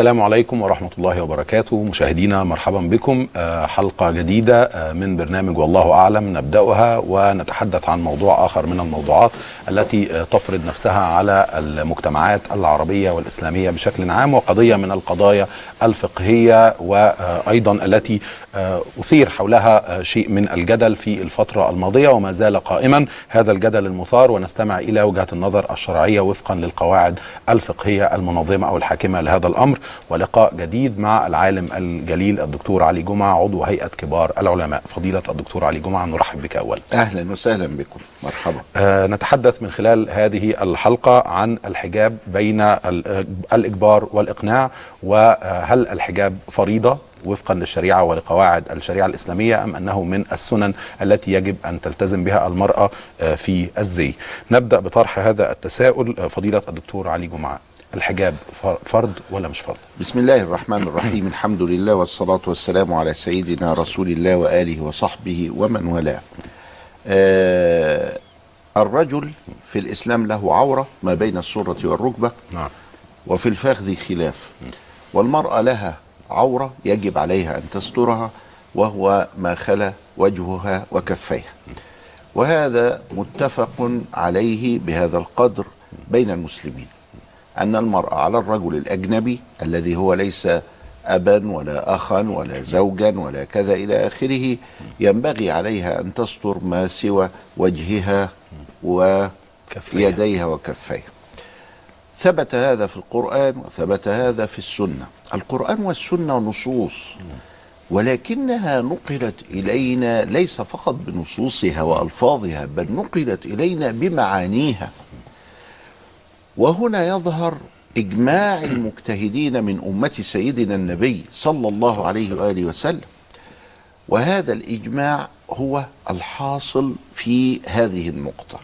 السلام عليكم ورحمة الله وبركاته. مشاهدينا مرحبا بكم. آه، حلقة جديدة آه، من برنامج والله أعلم. نبدأها ونتحدث عن موضوع آخر من الموضوعات التي آه، تفرض نفسها على المجتمعات العربية والإسلامية بشكل عام وقضية من القضايا الفقهية وأيضا التي أثير حولها شيء من الجدل في الفترة الماضية وما زال قائما هذا الجدل المثار. ونستمع إلى وجهة النظر الشرعية وفقا للقواعد الفقهية المنظمة أو الحاكمة لهذا الأمر. ولقاء جديد مع العالم الجليل الدكتور علي جمعة عضو هيئة كبار العلماء. فضيلة الدكتور علي جمعة نرحب بك أولا. أهلا وسهلا بكم. مرحبا. آه، نتحدث من خلال هذه الحلقة عن الحجاب بين ال- الإجبار والإقناع وهل الحجاب فريضة؟ وفقا للشريعة ولقواعد الشريعة الإسلامية أم أنه من السنن التي يجب أن تلتزم بها المرأة آه، في الزي. نبدأ بطرح هذا التساؤل آه، فضيلة الدكتور علي جمعة. الحجاب فر- فرض ولا مش فرض؟ بسم الله الرحمن الرحيم. الحمد لله والصلاة والسلام على سيدنا رسول الله وآله وصحبه ومن والاه. آه الرجل في الإسلام له عورة ما بين السرة والركبة نعم. وفي الفخذ خلاف. والمرأة لها عورة يجب عليها أن تسترها وهو ما خلا وجهها وكفيها. وهذا متفق عليه بهذا القدر بين المسلمين أن المرأة على الرجل الأجنبي الذي هو ليس أبا ولا أخا ولا زوجا ولا كذا إلى آخره ينبغي عليها أن تستر ما سوى وجهها. ويديها وكفيها. ثبت هذا في القرآن وثبت هذا في السنة. القرآن والسنة نصوص ولكنها نقلت إلينا ليس فقط بنصوصها وألفاظها بل نقلت إلينا بمعانيها. وهنا يظهر إجماع المجتهدين من أمة سيدنا النبي صلى الله عليه وآله وسلم. وهذا الإجماع هو الحاصل في هذه النقطة.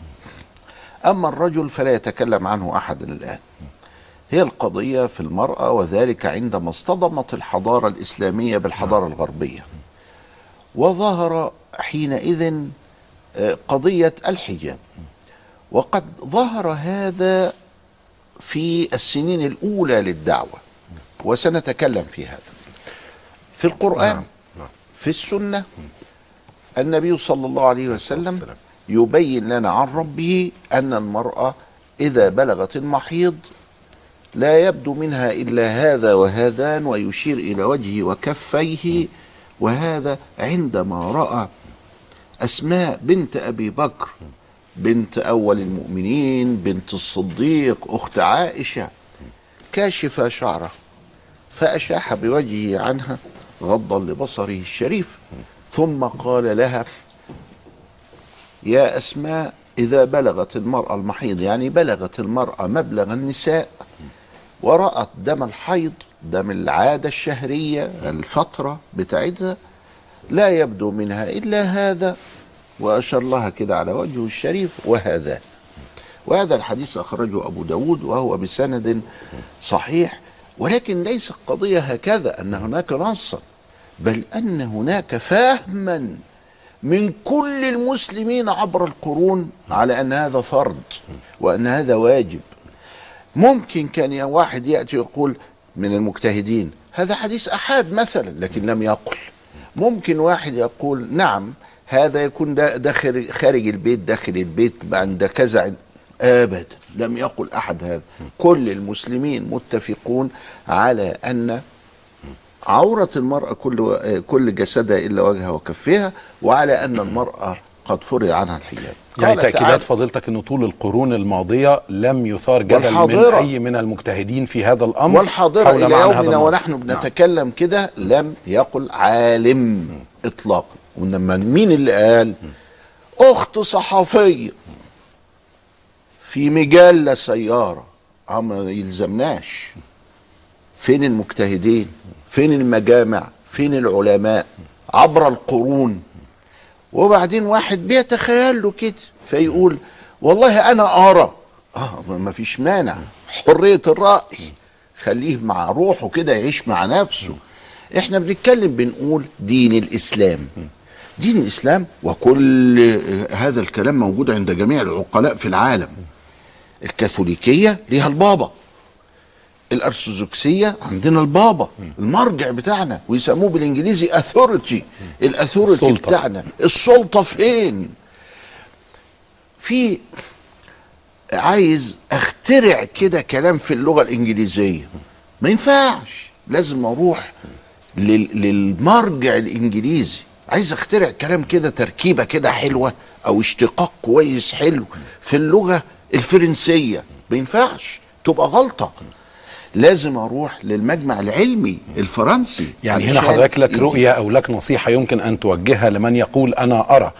أما الرجل فلا يتكلم عنه أحد الآن. هي القضية في المرأة وذلك عندما اصطدمت الحضارة الإسلامية بالحضارة الغربية. وظهر حينئذ آه، قضية الحجاب. وقد ظهر هذا في السنين الأولى للدعوة وسنتكلم في هذا. في القرآن في السنة النبي صلى الله عليه وسلم. يبين لنا عن ربه أن المرأة إذا بلغت المحيض لا يبدو منها إلا هذا وهذان ويشير إلى وجهه وكفيه. وهذا عندما رأى أسماء بنت أبي بكر بنت أول المؤمنين بنت الصديق أخت عائشة كاشفة شعره فأشاح بوجهه عنها غضا لبصره الشريف ثم قال لها يا أسماء إذا بلغت المرأة المحيض يعني بلغت المرأة مبلغ النساء ورأت دم الحيض دم العادة الشهرية الفترة بتاعتها لا يبدو منها إلا هذا. وأشار لها كده على وجهه الشريف وهذا. وهذا الحديث أخرجه أبو داود وهو بسند صحيح. ولكن ليس القضية هكذا أن هناك نصا بل أن هناك فهما من كل المسلمين عبر القرون على أن هذا فرض وأن هذا واجب. ممكن كان واحد يأتي يقول من المجتهدين هذا حديث أحاد مثلا لكن لم يقل. ممكن واحد يقول نعم هذا يكون ده خارج- البيت داخل البيت عند كذا ابدا لم يقل أحد هذا. كل المسلمين متفقون على أن عورة المرأة كل كل جسدها إلا وجهها وكفها وعلى أن المرأة قد فرض عنها الحجاب. يعني تأكيدات فضيلتك أنه طول القرون الماضية لم يثار جدل من. أي من المجتهدين في هذا الأمر والحاضرة إلى يومنا. ونحن نعم. بنتكلم كده لم يقل عالم إطلاقا. وإنما مين اللي قال؟ أخت صحفية في مجله سيارة. أه ما يلزمناش. فين المجتهدين؟ فين المجامع؟ فين العلماء؟ عبر القرون. وبعدين واحد بيتخيل له كده فيقول والله أنا أرى. آه ما فيش مانع. حرية الرأي خليه مع روحه كده يعيش مع نفسه. إحنا بنتكلم بنقول دين الإسلام. دين الإسلام وكل هذا الكلام موجود عند جميع العقلاء في العالم. الكاثوليكية ليها البابا. الارثوذكسية عندنا البابا المرجع بتاعنا ويسموه بالإنجليزي اثوريتي الاثوريتي. بتاعنا. السلطة فين؟ في عايز اخترع كده كلام في اللغة الإنجليزية. ما ينفعش. لازم أروح لل- للمرجع الإنجليزي. عايز اخترع كلام كده تركيبة كده حلوة أو اشتقاق كويس حلو في اللغة الفرنسية. ما ينفعش. تبقى غلطة. لازم أروح للمجمع العلمي الفرنسي يعني هنا حضرتك لك رؤية أو لك نصيحة يمكن أن توجهها لمن يقول أنا أرى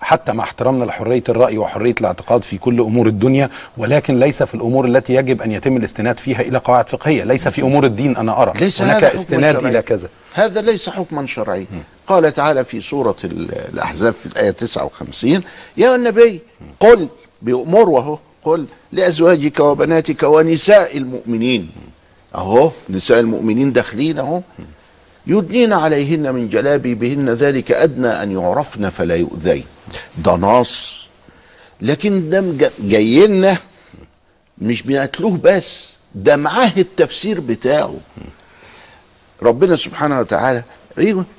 حتى مع احترامنا لحرية الرأي وحرية الاعتقاد في كل أمور الدنيا ولكن ليس في الأمور التي يجب أن يتم الاستناد فيها إلى قواعد فقهية. ليس في أمور الدين أنا أرى. ليس هناك استناد شرعي. إلى كذا. هذا ليس حكما شرعيا. قال تعالى في سورة ال- الأحزاب في الآية 59 يا النبي قل بأمر وهو قل لأزواجك وبناتك ونساء المؤمنين. أهو نساء المؤمنين داخلين أهو. يدنين عليهن من جلابيبهن ذلك أدنى أن يعرفن فلا يؤذين. ده نص لكن ده مج- جاي لنا مش بنتلوه بس ده معاه التفسير بتاعه. ربنا سبحانه وتعالى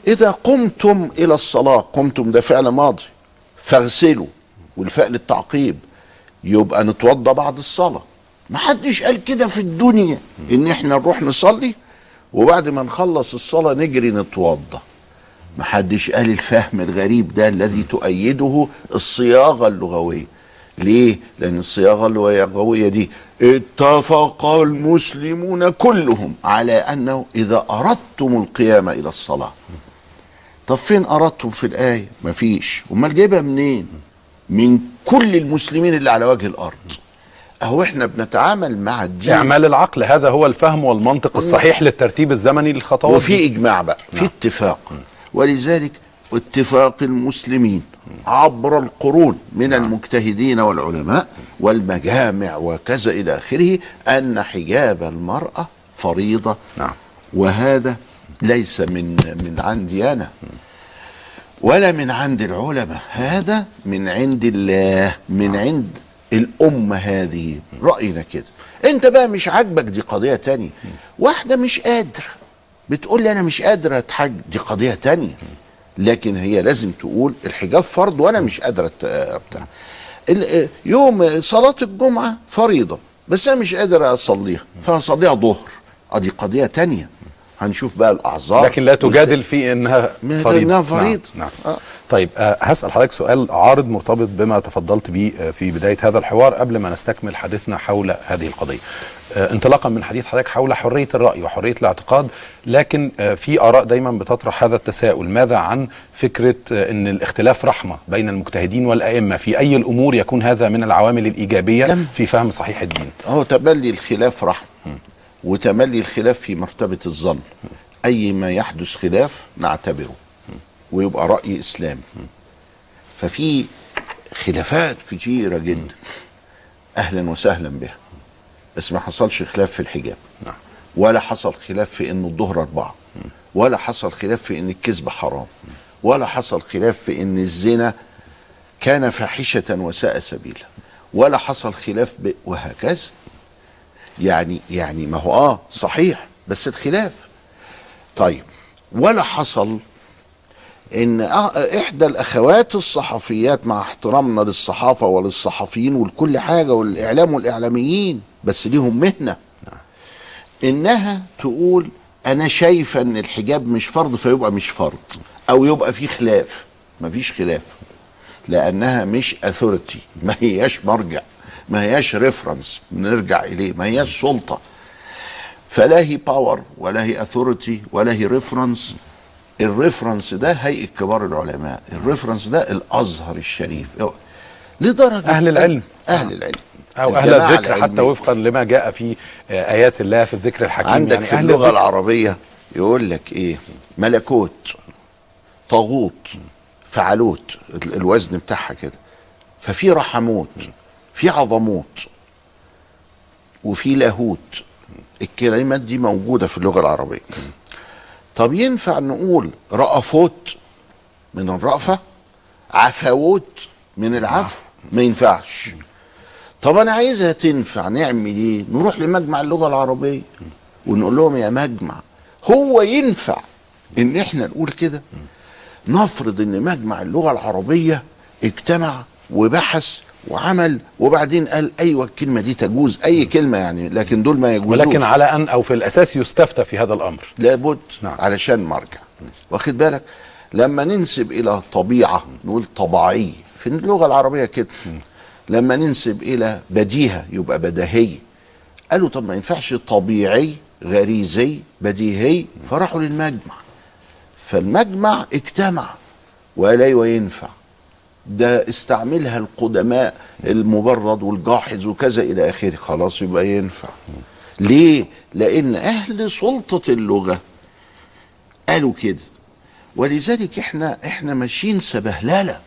إذا قمتم إلى الصلاة قمتم ده فعل ماضي فاغسلوا. والفاء للتعقيب يبقى نتوضى بعد الصلاة. ما حدش قال كده في الدنيا إن إحنا نروح نصلي وبعد ما نخلص الصلاة نجري نتوضى ما حدش قال الفهم الغريب ده الذي تؤيده الصياغة اللغوية ليه؟ لأن الصياغة اللغوية دي اتفق المسلمون كلهم على أنه إذا أردتم القيام إلى الصلاة طب فين أردتم في الآية؟ مفيش أمال جايبها منين؟ من كل المسلمين اللي على وجه الأرض أهو إحنا بنتعامل مع الدين. إعمال العقل هذا هو الفهم والمنطق الصحيح للترتيب الزمني للخطوات وفي. إجماع بقى في اتفاق. ولذلك اتفاق المسلمين عبر القرون من المجتهدين والعلماء والمجامع وكذا إلى آخره أن حجاب المرأة فريضة. نعم. وهذا ليس من من عندي أنا ولا من عند العلماء هذا من عند الله من عند الأمة هذه. رأينا كده. أنت بقى مش عاجبك دي قضية تانية. واحدة مش قادرة. بتقول لي أنا مش قادرة اتحج دي قضية تانية. لكن هي لازم تقول الحجاب فرض وأنا مش قادرة بتاع يوم صلاة الجمعة فريضة بس أنا مش قادر أصليها فهصليها ظهر. ادي قضية تانية. هنشوف بقى الأعذار. لكن لا تجادل في إنها ما فريضة. إنها فريضة. نعم, آه. نعم. طيب آه هسأل حضرتك سؤال عارض مرتبط بما تفضلت به آه في بداية هذا الحوار قبل ما نستكمل حديثنا حول هذه القضية. آه انطلاقا من حديث حضرتك حول حرية الرأي وحرية الاعتقاد لكن في آراء دايما بتطرح هذا التساؤل ماذا عن فكرة إن الاختلاف رحمة بين المجتهدين والأئمة في أي الأمور يكون هذا من العوامل الإيجابية. في فهم صحيح الدين. هو تملي الخلاف رحمة وتملي الخلاف في مرتبة الظن أي ما يحدث خلاف نعتبره ويبقى رأي إسلامي. ففي خلافات كتيرة جدا أهلا وسهلا بها. بس ما حصلش خلاف في الحجاب. نعم. ولا حصل خلاف في إن الظهر أربعة. ولا حصل خلاف في إن الكذب حرام. ولا حصل خلاف في إن الزنا كان فاحشة وساء سبيلا. ولا حصل خلاف ب... وهكذا. يعني يعني ما هو آه صحيح بس الخلاف. طيب ولا حصل إن آه إحدى الأخوات الصحفيات مع احترامنا للصحافة وللصحفيين ولكل حاجة والإعلام والإعلاميين بس ليهم مهنة. إنها تقول أنا شايفه إن الحجاب مش فرض فيبقى مش فرض أو يبقى في خلاف. مفيش خلاف لأنها مش authority ما هياش مرجع ما هياش reference نرجع إليه ما هياش سلطة. فلا هي power ولا هي authority ولا هي reference ال reference ده هيئة كبار العلماء ال reference ده الأزهر الشريف لدرجة أهل العلم. أهل العلم أو أهل الذكر حتى. وفقا لما جاء في آه، آيات الله في الذكر الحكيم عندك يعني في اللغة. العربية يقول لك إيه ملكوت طاغوت فعلوت ال- الوزن بتاعها كده ففي رحموت في عظموت وفي لاهوت الكلمات دي موجودة في اللغة العربية طب ينفع نقول رأفوت من الرأفة؟ عفوت من العفو؟ ما ينفعش. طب أنا عايزها تنفع نعمل إيه؟ نروح لمجمع اللغة العربية ونقول لهم يا مجمع هو ينفع إن إحنا نقول كده؟ نفرض إن مجمع اللغة العربية اجتمع وبحث وعمل وبعدين قال أيوه الكلمة دي تجوز أي كلمة يعني لكن دول ما يجوزوش. ولكن على أن أو في الأساس يستفتى في هذا الأمر. لابد نعم. علشان مرجع واخد بالك؟ لما ننسب إلى طبيعة نقول طبيعي في اللغة العربية كده. لما ننسب إلى بديهة يبقى بديهي. قالوا طب ما ينفعش طبيعي غريزي بديهي فراحوا للمجمع. فالمجمع اجتمع وقال أيوه ينفع. ده استعملها القدماء المبرد والجاحظ وكذا إلى آخره. خلاص يبقى ينفع. ليه؟ لأن أهل سلطة اللغة قالوا كده. ولذلك إحنا إحنا ماشيين سبهللة.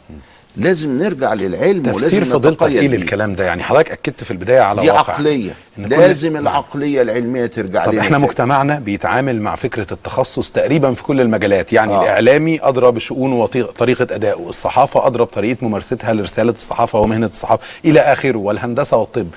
لازم نرجع للعلم تفسير ولازم فضيلتك إيه. للكلام ده يعني حضرتك أكدت في البداية على دي واقع عقلية إن كل- لازم نعم. العقلية العلمية ترجع طب لنا إحنا. مجتمعنا بيتعامل مع فكرة التخصص تقريبا في كل المجالات يعني آه. آه. الاعلامي ادرى بشؤونه وطريقه ادائه الصحافة ادرى بطريقه ممارستها لرسالة الصحافة ومهنة الصحافة إلى آخره والهندسة والطب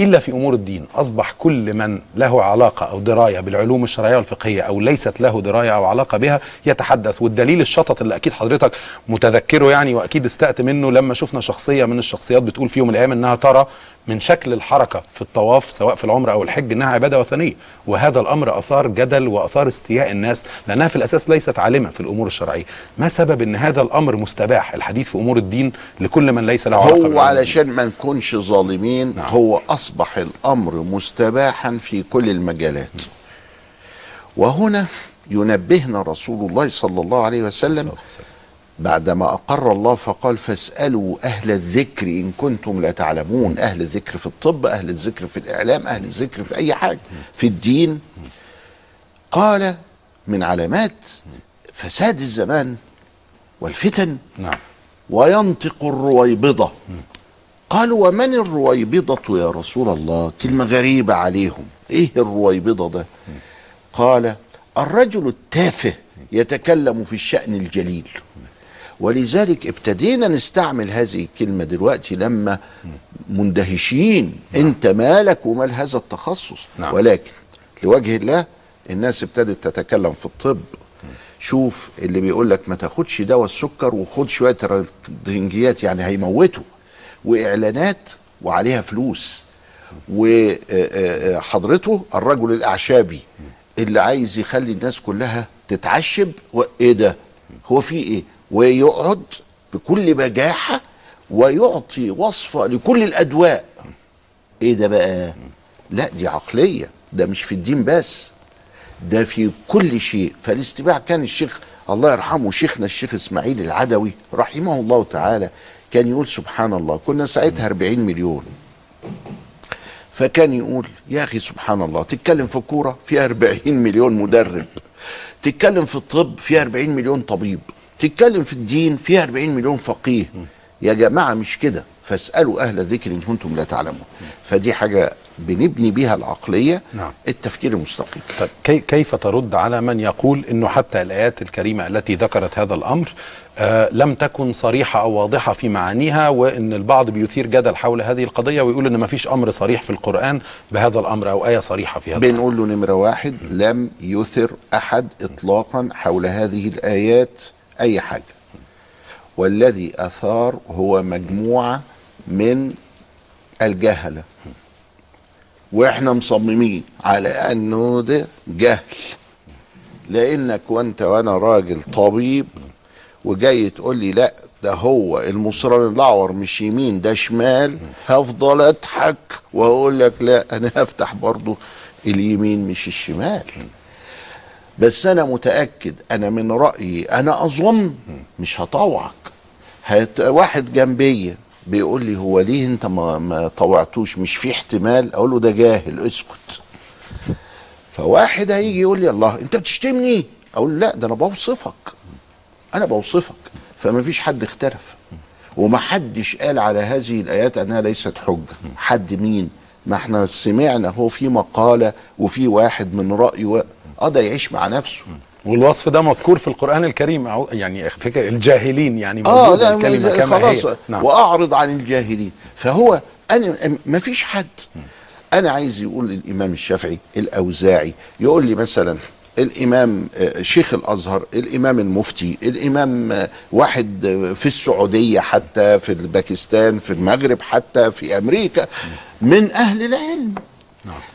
إلا في أمور الدين. أصبح كل من له علاقة أو دراية بالعلوم الشرعية والفقهية أو ليست له دراية أو علاقة بها يتحدث. والدليل الشطط اللي أكيد حضرتك متذكره يعني وأكيد استأت منه لما شفنا شخصية من الشخصيات بتقول في يوم من الأيام إنها ترى من شكل الحركة في الطواف سواء في العمرة أو الحج إنها عبادة وثنية. وهذا الأمر أثار جدل وأثار استياء الناس لأنها في الأساس ليست عالمة في الأمور الشرعية. ما سبب إن هذا الأمر مستباح؟ الحديث في أمور الدين لكل من ليس له علاقة هو علشان ما نكونش ظالمين نعم. هو أصبح الأمر مستباحا في كل المجالات. وهنا ينبهنا رسول الله صلى الله عليه وسلم. بعدما أقر الله فقال فاسألوا أهل الذكر إن كنتم لا تعلمون. أهل الذكر في الطب أهل الذكر في الإعلام أهل الذكر في أي حاجة في الدين. قال من علامات فساد الزمان والفتن نعم. وينطق الرويبضة. قالوا ومن الرويبضة يا رسول الله؟ كلمة غريبة عليهم. إيه الرويبضة ده؟ قال الرجل التافه يتكلم في الشأن الجليل. ولذلك ابتدينا نستعمل هذه الكلمة دلوقتي لما مندهشين انت مالك ومال هذا التخصص. نعم. ولكن لوجه الله الناس ابتدت تتكلم في الطب. شوف اللي بيقول لك ما تاخدش دواء السكر وخد شوية رنجيات يعني هيموته وإعلانات وعليها فلوس. وحضرته الرجل الأعشابي اللي عايز يخلي الناس كلها تتعشب. وايه ده؟ هو في إيه؟ ويقعد بكل بجاحة ويعطي وصفه لكل الأدواء. إيه ده بقى؟ لا دي عقلية ده مش في الدين بس ده في كل شيء. فالاستباع كان الشيخ الله يرحمه شيخنا الشيخ إسماعيل العدوي رحمه الله تعالى كان يقول سبحان الله كنا ساعتها 40 مليون. فكان يقول يا أخي سبحان الله تتكلم في الكوره في 40 مليون مدرب. تتكلم في الطب في 40 مليون طبيب. تتكلم في الدين في 40 مليون فقيه. يا جماعة مش كده. فاسألوا أهل الذكر إن كنتم لا تعلمون. فدي حاجة بنبني بيها العقلية. نعم. التفكير المستقيم. طيب كي كيف ترد على من يقول إنه حتى الآيات الكريمة التي ذكرت هذا الأمر آه لم تكن صريحة أو واضحة في معانيها وإن البعض بيثير جدل حول هذه القضية ويقول إن ما فيش أمر صريح في القرآن بهذا الأمر أو آية صريحة في هذا بنقول له نمرة واحد لم يثر أحد إطلاقا حول هذه الآيات. أي حاجة. والذي أثار هو مجموعة من الجهلة. وإحنا مصممين على أنه ده جهل. لأنك وأنت وأنا راجل طبيب وجاي تقول لي لا ده هو المصران الأعور مش يمين ده شمال هفضل أضحك وأقول لك لا أنا هفتح برضو اليمين مش الشمال. بس أنا متأكد أنا من رأيي أنا أظن مش هطوعك. هت... واحد جنبي بيقول لي هو ليه أنت ما, ما طوعتوش؟ مش في احتمال؟ أقول له ده جاهل اسكت. فواحد هيجي يقول لي الله أنت بتشتمني؟ أقول لا ده أنا بوصفك. أنا بوصفك. فما فيش حد اختلف. وما حدش قال على هذه الآيات أنها ليست حجة. حد مين؟ ما إحنا سمعنا هو في مقالة وفي واحد من رايه آه ده يعيش مع نفسه. والوصف ده مذكور في القرآن الكريم. يعني فكرة الجاهلين يعني آه لا الكلمة ما- كما خلاص هي. نعم. وأعرض عن الجاهلين. فهو أنا ما فيش حد. أنا عايز يقول الامام الشافعي الأوزاعي يقول لي مثلا الإمام آه، شيخ الأزهر الإمام المفتي الإمام آه، واحد آه، في السعودية حتى في باكستان في المغرب حتى في أمريكا من أهل العلم.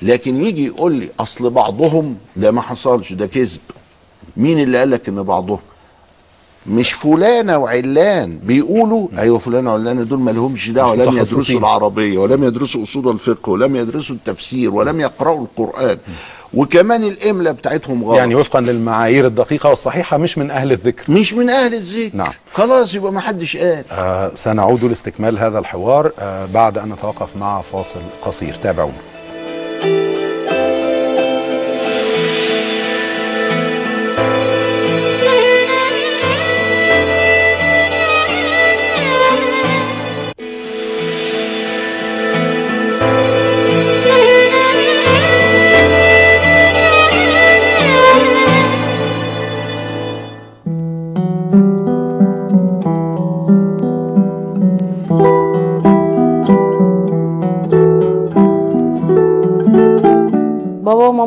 لكن يجي يقول لي أصل بعضهم ده ما حصلش ده كذب. مين اللي قال لك إن بعضهم؟ مش فلانة وعلان. بيقولوا أيوه فلانة وعلان دول ما لهمش دعوة مش لم متخصصين. يدرسوا العربية ولم يدرسوا أصول الفقه ولم يدرسوا التفسير ولم يقرأوا القرآن. وكمان الإملة بتاعتهم غلط. يعني وفقا للمعايير الدقيقة والصحيحة مش من أهل الذكر. مش من أهل الذكر. نعم. خلاص يبقى ما حدش قال. آه سنعود لاستكمال هذا الحوار آه بعد أن نتوقف مع فاصل قصير. تابعونا.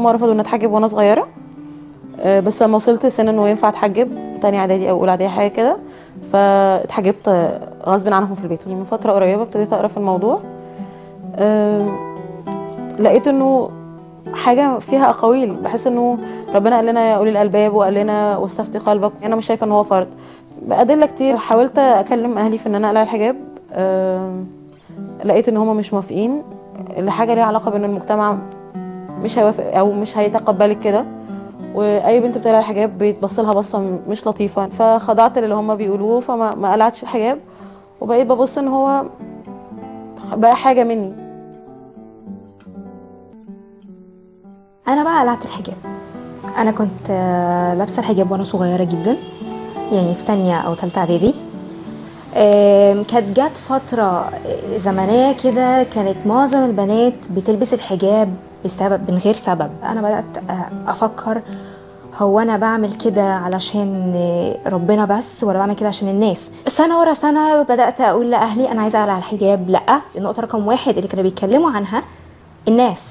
وماما رفضوا إن أتحجب وأنا صغيرة. آه، بس لما وصلت سن إنه ينفع أتحجب تاني إعدادي أو أولى إعدادي حاجة كده. فاتحجبت غصب عنهم في البيت. يعني من فترة قريبة ابتديت أقرأ في الموضوع. آه، لقيت إنه حاجة فيها أقاويل. بحس إنه ربنا قال لنا يا أولي الألباب وقال لنا واستفتي قلبك. أنا مش شايفة إن هو فرض. بأدلة كتير حاولت أكلم أهلي في إن أنا أقلع الحجاب. آه، لقيت إن هم مش موافقين. لحاجه ليها علاقة بان المجتمع مش هيوافق أو مش هيتقبلك كده. وأي بنت بتقلع الحجاب بيتبص لها بصة مش لطيفة. فخضعت للي هم بيقولوه فما ما قلعتش الحجاب. وبقيت ببص إن هو بقى حاجة مني. أنا بقى قلعت الحجاب. أنا كنت آه، لابسة الحجاب وأنا صغيرة جدا. يعني في تانية أو تالتة إعدادي. كانت جت فترة آه، زمنية كده كانت معظم البنات بتلبس الحجاب بسبب من غير سبب. أنا بدأت آه، أفكر هو أنا بعمل كده علشان ربنا بس ولا بعمل كده عشان الناس؟ سنة ورا سنة بدأت أقول لأهلي أنا عايزة أقلع الحجاب. لأ النقطة رقم واحد اللي كانوا بيتكلموا عنها الناس.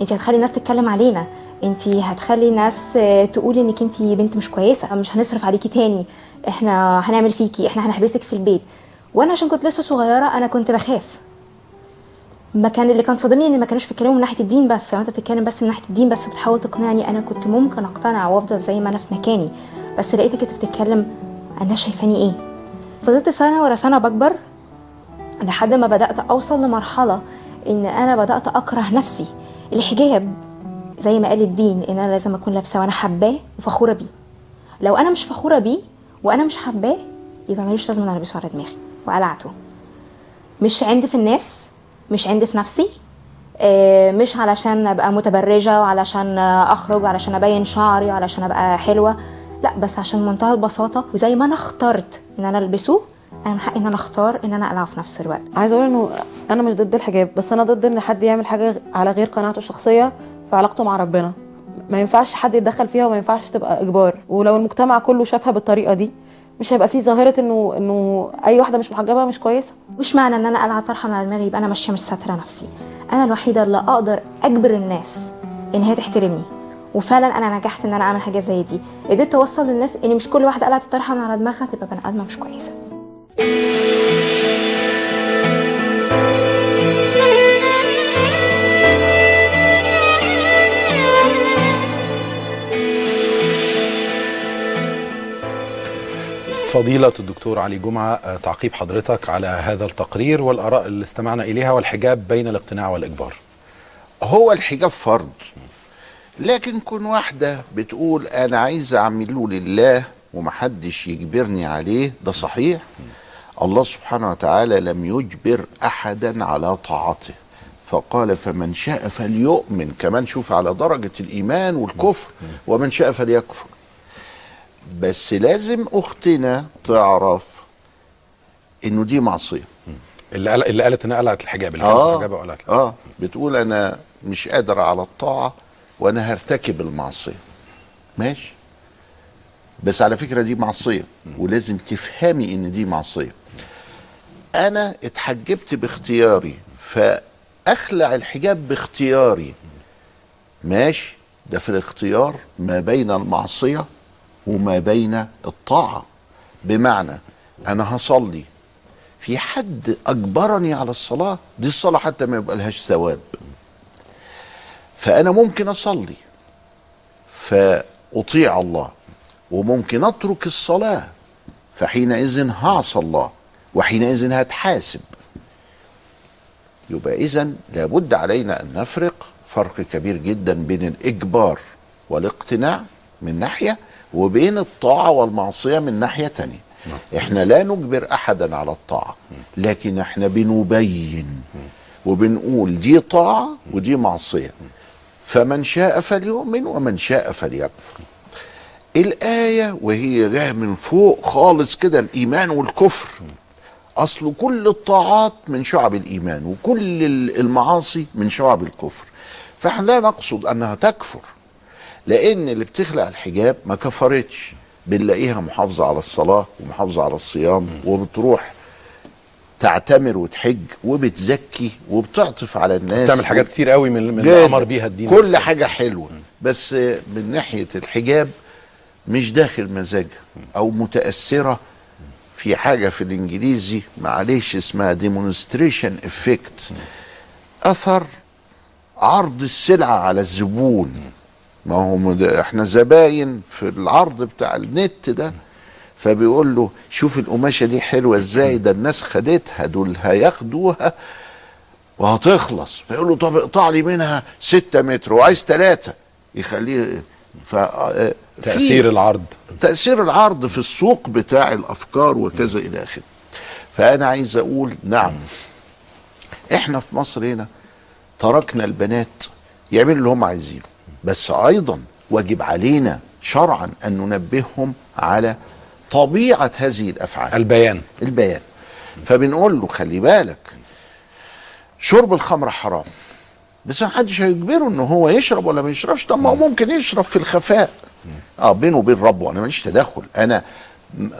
انت هتخلي الناس تتكلم علينا. انت هتخلي الناس آه، تقول إنك انت بنت مش كويسة مش هنصرف عليكي تاني. إحنا هنعمل فيكي إحنا هنحبسك في البيت. وأنا عشان كنت لسه صغيرة أنا كنت بخاف. ما كان اللي كان صادمني إن ما كانوش بيتكلموا من ناحية الدين بس. لو أنت بتتكلم بس من ناحية الدين بس وبتحاول تقنعني أنا كنت ممكن أقتنع وأفضل زي ما أنا في مكاني. بس لقيتك أنت بتتكلم الناس شايفاني إيه. فضلت سنة ورا سنة بكبر لحد ما بدأت أوصل لمرحلة إن أنا بدأت أكره نفسي. الحجاب زي ما قال الدين إن أنا لازم أكون لابسة وأنا حباه وفخورة بيه. لو أنا مش فخورة بيه وأنا مش حباه يبقى ملوش لازمة إن أنا ألبسه على دماغي. وقلعته. مش عندي في الناس مش عندي في نفسي. آه، مش علشان أبقى متبرجة وعلشان أخرج وعلشان أبين شعري وعلشان أبقى حلوة. لا بس عشان منتهى البساطة وزي ما أنا اخترت إن أنا ألبسه أنا من حقي إن أنا أختار إن أنا اقلعه في نفس الوقت. عايزة أقول إنه أنا مش ضد الحجاب بس أنا ضد إن حد يعمل حاجة على غير قناعته الشخصية في علاقته مع ربنا. ما ينفعش حد يتدخل فيها وما ينفعش تبقى إجبار. ولو المجتمع كله شافها بالطريقة دي مش هيبقى فيه ظاهرة انه إنه أي واحدة مش محجبة مش كويسة؟ مش معنى إن أنا قلعه طرحة على دماغي يبقى أنا ماشية مش ساترة نفسي. أنا الوحيدة اللي أقدر أجبر الناس إن هي تحترمني. وفعلا أنا نجحت إن أنا أعمل حاجة زي دي. قدرت أوصل للناس إن مش كل واحدة قلعت الطرحه من على دماغها تبقى بني آدمة مش كويسة. فضيلة الدكتور علي جمعة آه، تعقيب حضرتك على هذا التقرير والآراء اللي استمعنا إليها والحجاب بين الاقتناع والإجبار. هو الحجاب فرض لكن كون واحدة بتقول أنا عايز أعمله لله ومحدش يجبرني عليه ده صحيح. الله سبحانه وتعالى لم يجبر أحدا على طاعته. فقال فمن شاء فليؤمن كمان شوف على درجة الإيمان والكفر ومن شاء فليكفر. بس لازم أختنا تعرف إنه دي معصية. اللي قال اللي قالت إنها قلعت الحجاب اللي آه. محجبه وقلعت الحجاب. آه. بتقول أنا مش قادر على الطاعة وأنا هرتكب المعصية. ماشي. بس على فكرة دي معصية ولازم تفهمي إن دي معصية. أنا اتحجبت باختياري فأخلع الحجاب باختياري. ماشي. ده في الاختيار ما بين المعصية وما بين الطاعة. بمعنى أنا هصلي في حد أجبرني على الصلاة دي الصلاة حتى ما يبقى لهاش ثواب. فأنا ممكن أصلي فأطيع الله وممكن أترك الصلاة فحينئذ هعصى الله وحينئذ هتحاسب. يبقى اذا لابد علينا أن نفرق فرق كبير جدا بين الإجبار والاقتناع من ناحية وبين الطاعة والمعصية من ناحية تانية. إحنا لا نجبر أحدا على الطاعة لكن إحنا بنبين وبنقول دي طاعة ودي معصية. فمن شاء فليؤمن ومن شاء فليكفر. الآية وهي جاية من فوق خالص كده الإيمان والكفر. أصل كل الطاعات من شعب الإيمان وكل المعاصي من شعب الكفر. فإحنا لا نقصد أنها تكفر. لأن اللي بتخلع الحجاب ما كفرتش. بنلاقيها محافظة على الصلاة ومحافظة على الصيام وبتروح تعتمر وتحج وبتزكي وبتعطف على الناس. بتعمل حاجات كتير قوي من من اللي. أمر بيها الدين كل الإسلامي. حاجة حلوة. بس من ناحية الحجاب مش داخل مزاجها أو متأثرة في حاجة في الإنجليزي معلش اسمها demonstration effect. أثر عرض السلعة على الزبون. ما هو إحنا زباين في العرض بتاع النت ده فبيقول له شوف القماشة دي حلوة إزاي ده الناس خدتها دول هياخدوها وهتخلص. فيقول له طب اقطع لي منها ستة متر وعايز ثلاثة يخليه ف آه، تأثير العرض. تأثير العرض في السوق بتاع الأفكار وكذا إلى آخره. فأنا عايز أقول نعم إحنا في مصر هنا تركنا البنات يعملوا اللي هم عايزينه. بس أيضا واجب علينا شرعا أن ننبههم على طبيعة هذه الأفعال. البيان. البيان. فبنقول له خلي بالك شرب الخمر حرام. بس ما حدش هيجبره ان هو يشرب ولا ما يشربش. طب ما هو ممكن يشرب في الخفاء. آه بينه وبين ربه أنا ماليش تدخل أنا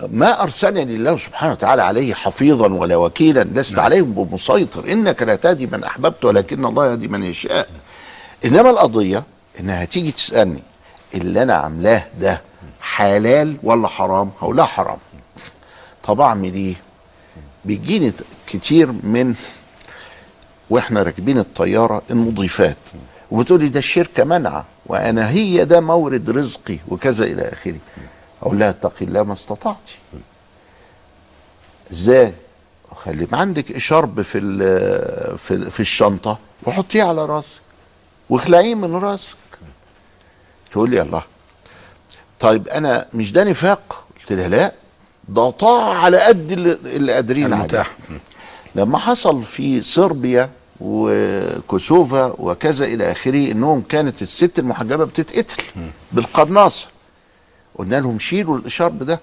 ما أرسلني الله سبحانه وتعالى عليه حفيظا ولا وكيلا. لست عليهم بمسيطر. إنك لا تهدي من أحببت ولكن الله يهدي من يشاء. إنما القضية إنها تيجي تسألني اللي أنا عاملاه ده حلال ولا حرام؟ هقول لها حرام. طب اعمل إيه بيجيني كتير من وإحنا راكبين الطيارة المضيفات. وبتقولي ده الشركة منعة وأنا هي ده مورد رزقي وكذا إلى آخره. أقول لها اتقي الله ما استطعتي إزاي؟ خلي عندك اشارب في في في الشنطة وحطيه على راسك واخلعيه من راسك. تقول لي الله. طيب أنا مش ده نفاق؟ قلت لها لا ده طاعة على قد اللي, قادرين عليه. لما حصل في صربيا وكوسوفا وكذا إلى آخره إنهم كانت الست المحجبة بتتقتل بالقناصه قلنا لهم شيلوا الاشارب ده.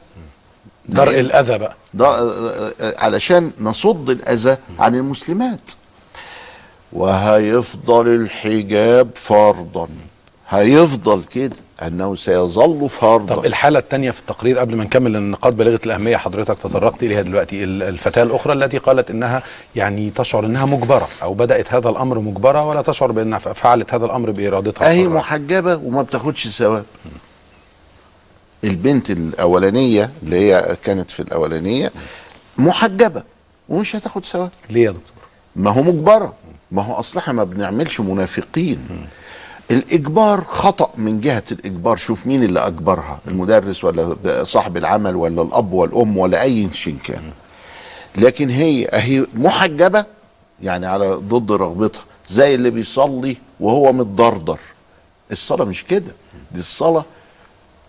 درء الأذى بقى. ده آه، آه، علشان نصد الأذى عن المسلمات. وهيفضل الحجاب فرضا. هيفضل كده أنه سيظل فرضا. طب الحالة الثانية في التقرير قبل ما نكمل النقاط بالغة الأهمية حضرتك تطرقت إليها دلوقتي ال- الفتاة الأخرى التي قالت إنها يعني تشعر إنها مجبرة أو بدأت هذا الأمر مجبرة ولا تشعر بأنها ف- فعلت هذا الأمر بإرادتها أهي. محجبة وما بتاخدش ثواب. البنت الأولانية اللي هي كانت في الأولانية محجبة ومش هتاخد ثواب. ليه يا دكتور؟ ما هو مجبرة ما هو اصل إحنا ما بنعملش منافقين. الإجبار خطأ من جهة الإجبار. شوف مين اللي أجبرها المدرس ولا صاحب العمل ولا الأب والأم ولا أي شيء كان. لكن هي اهي محجبة يعني على ضد رغبتها زي اللي بيصلي وهو متضرضر. الصلاة مش كده. دي الصلاة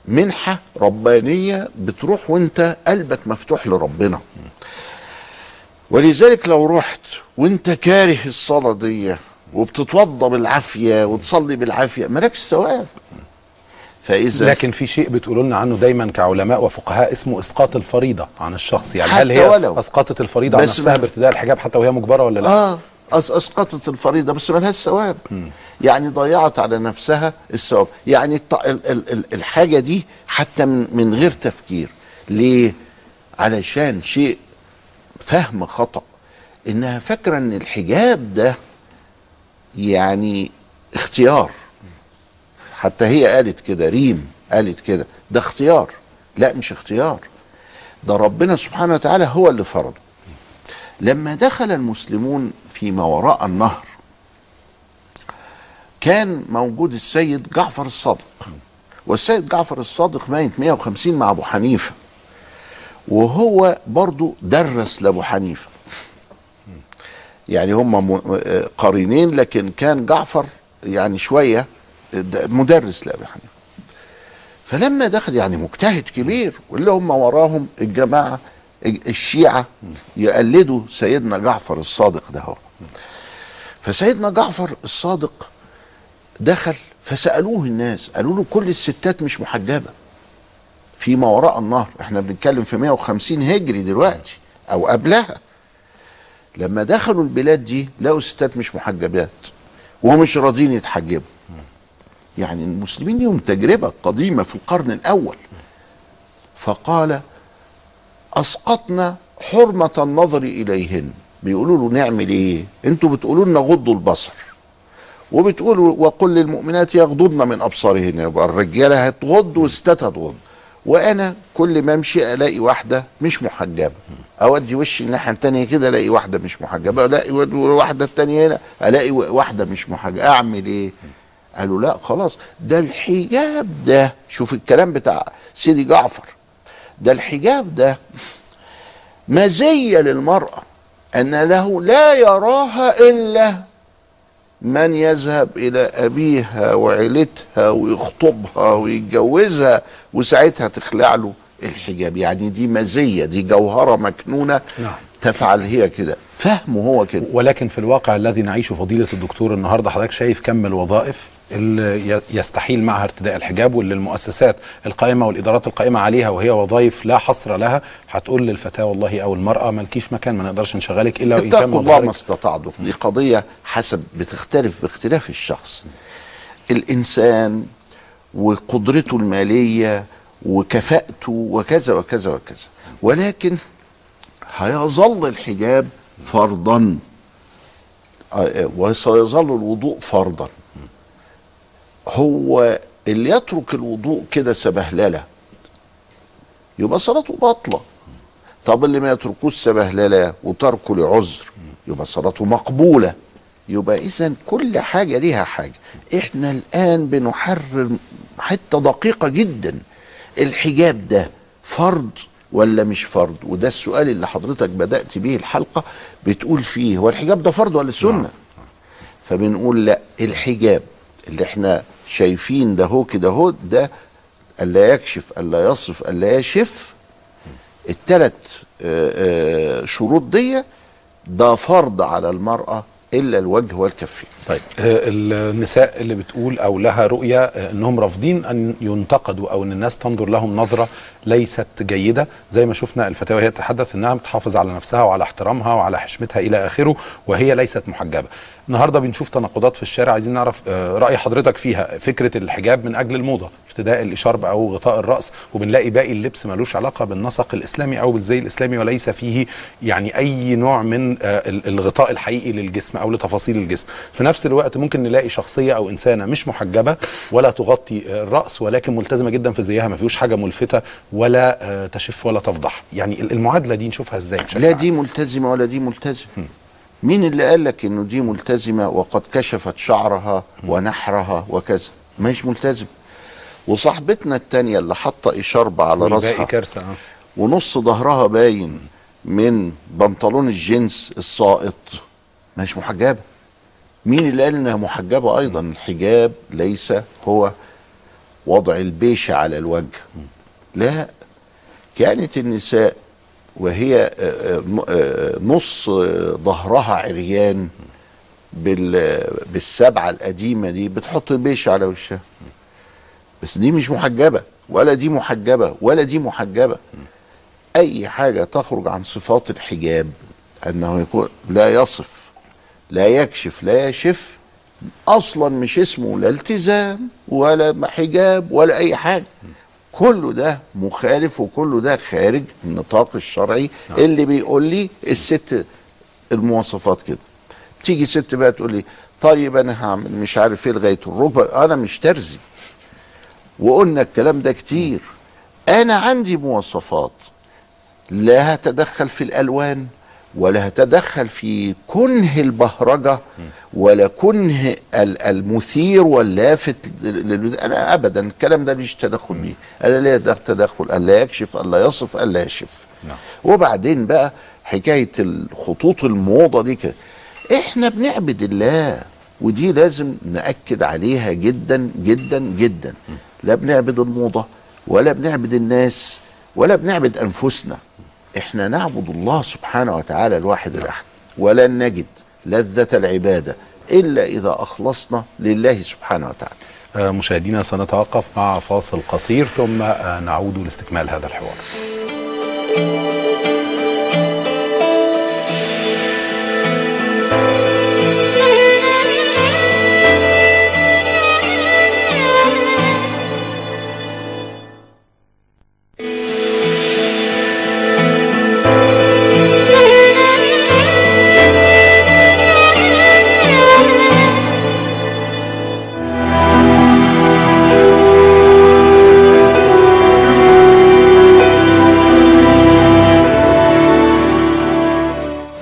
منحة ربانية بتروح وانت قلبك مفتوح لربنا. ولذلك لو رحت وانت كاره الصلاة دي وبتتوضى بالعافية وتصلي بالعافية. مالكش ثواب. فإذا لكن في شيء بتقولوا لنا عنه دايما كعلماء وفقهاء اسمه إسقاط الفريضة عن الشخص. يعني هل هي ولو. اسقطت الفريضة عن نفسها بارتداء الحجاب حتى وهي مجبرة ولا لا؟ آه اسقطت الفريضة بس ملهاش ثواب. يعني ضيعت على نفسها الثواب. يعني الط... ال... ال... ال... الحاجة دي حتى من, من غير تفكير. ليه؟ علشان شيء فهم خطأ. إنها فاكرة إن الحجاب ده يعني اختيار. حتى هي قالت كده ريم قالت كده ده اختيار. لا مش اختيار. ده ربنا سبحانه وتعالى هو اللي فرضه. لما دخل المسلمون فيما وراء النهر كان موجود السيد جعفر الصادق. والسيد جعفر الصادق ميت 150 مع أبو حنيفة. وهو برضو درس لأبو حنيفة. يعني هم آه قرينين لكن كان جعفر يعني شوية د- مدرس لأبي حنيفة. فلما دخل يعني مجتهد كبير واللي هم وراهم الجماعة الشيعة يقلدوا سيدنا جعفر الصادق ده هو. فسيدنا جعفر الصادق دخل فسألوه الناس قالوا له كل الستات مش محجبة. فيما وراء النهر إحنا بنتكلم في 150 هجري دلوقتي أو قبلها. لما دخلوا البلاد دي لقوا الستات مش محجبات ومش راضيين يتحجبوا. يعني المسلمين لهم تجربة قديمة في القرن الأول. فقال أسقطنا حرمة النظر إليهن. بيقولوا له نعمل إيه؟ أنتوا بتقولوا لنا غضوا البصر. وبتقولوا وقل للمؤمنات يغضضن من أبصارهن. يبقى الرجالة هتغض والستات هتغض. وأنا كل ما أمشي ألاقي واحدة مش محجبة. أودي وشي الناحية التانية كده ألاقي واحدة مش محجبة. ألاقي واحدة التانية هنا ألاقي واحدة مش محجبة. أعمل إيه؟ قالوا لا خلاص. ده الحجاب ده. شوف الكلام بتاع سيدي جعفر. ده الحجاب ده مزية للمرأة أن له لا يراها إلا من يذهب إلى أبيها وعيلتها ويخطبها ويتجوزها وساعتها تخلع له الحجاب. يعني دي مزية دي جوهرة مكنونة نعم. تفعل هي كده. فهمه هو كده. ولكن في الواقع الذي نعيشه فضيلة الدكتور النهاردة حضرتك شايف كم الوظائف؟ اللي يستحيل معها ارتداء الحجاب واللي المؤسسات القائمة والإدارات القائمة عليها وهي وظائف لا حصر لها هتقول للفتاة والله أو المرأة مالكيش مكان ما نقدرش نشغلك إلا وإن كان الله ما استطعتم. دي قضية حسب بتختلف باختلاف الشخص. الإنسان وقدرته المالية وكفاءته وكذا وكذا وكذا. ولكن هيظل الحجاب فرضا. آه، وسيظل الوضوء فرضا. هو اللي يترك الوضوء كده سبهلله يبقى صلاته باطلة. طب اللي ما يتركوش سبهلله وتركه لعذر يبقى صلاته مقبولة. يبقى اذا كل حاجة ليها حاجة. إحنا الآن بنحرر حتة دقيقة جدا. الحجاب ده فرض ولا مش فرض؟ وده السؤال اللي حضرتك بدأت بيه الحلقة بتقول فيه هو الحجاب ده فرض ولا سنه فبنقول لا الحجاب اللي إحنا شايفين ده هو كده هو ده ألا يكشف ألا يصف ألا يشف. الثلاث شروط دي ده فرض على المرأة إلا الوجه والكفين. طيب آه، النساء اللي بتقول أو لها رؤية آه، إنهم رافضين أن ينتقدوا أو إن الناس تنظر لهم نظرة ليست جيدة. زي ما شفنا الفتاوى هي تتحدث إنها بتحافظ على نفسها وعلى احترامها وعلى حشمتها إلى آخره وهي ليست محجبة. النهارده بنشوف تناقضات في الشارع. عايزين نعرف آه، رأي حضرتك فيها. فكرة الحجاب من أجل الموضة ارتداء الإشارب أو غطاء الرأس وبنلاقي باقي اللبس ملوش علاقة بالنسق الإسلامي أو بالزي الإسلامي وليس فيه يعني أي نوع من آه، ال- الغطاء الحقيقي للجسم أو لتفاصيل الجسم. في نفس الوقت ممكن نلاقي شخصية أو إنسانة مش محجبة ولا تغطي الرأس ولكن ملتزمة جدا في زيها. ما فيهوش حاجة ملفتة ولا آه، تشف ولا تفضح. يعني ال- المعادلة دي نشوفها إزاي؟ لا؟ دي ملتزمة ولا دي ملتزمة. مين اللي قال لك إنه دي ملتزمة وقد كشفت شعرها ونحرها وكذا؟ مش ملتزم. وصاحبتنا التانية اللي حاطة إشاربة على راسها كارثة آه. ونص ظهرها باين من بنطلون الجينز الساقط. مش محجبة. مين اللي قال إنها محجبة؟ أيضا الحجاب ليس هو. وضع البيشه على الوجه. لا كانت النساء وهي آه، آه، آه، نص ظهرها عريان بال بالسبعة القديمة دي بتحط بيش على وشها. بس دي مش محجبة ولا دي محجبة ولا دي محجبة. أي حاجة تخرج عن صفات الحجاب أنه يكون لا يصف لا يكشف لا يشف أصلا مش اسمه لا التزام ولا حجاب ولا أي حاجة. كله ده مخالف وكله ده خارج النطاق الشرعي اللي بيقول لي الست المواصفات كده. تيجي ست بقى تقول لي طيب أنا هعمل مش عارف إيه لغاية الركبة. أنا مش ترزي. وقلنا الكلام ده كتير. أنا عندي مواصفات. لا هتدخل في الألوان. ولا هتدخل في كنه البهرجة ولا كنه ال- المثير واللافت لل- أنا ابدا الكلام ده مش تدخل بيه. ليه ده تدخل الا يكشف الا يصف الا يشف نعم. وبعدين بقى حكاية الخطوط الموضة دي كده. إحنا بنعبد الله ودي لازم نأكد عليها جدا جدا جدا. لا بنعبد الموضة ولا بنعبد الناس ولا بنعبد أنفسنا. إحنا نعبد الله سبحانه وتعالى الواحد الأحد ولن نجد لذة العبادة إلا إذا أخلصنا لله سبحانه وتعالى. آه، مشاهدينا سنتوقف مع فاصل قصير ثم آه، نعود لاستكمال هذا الحوار.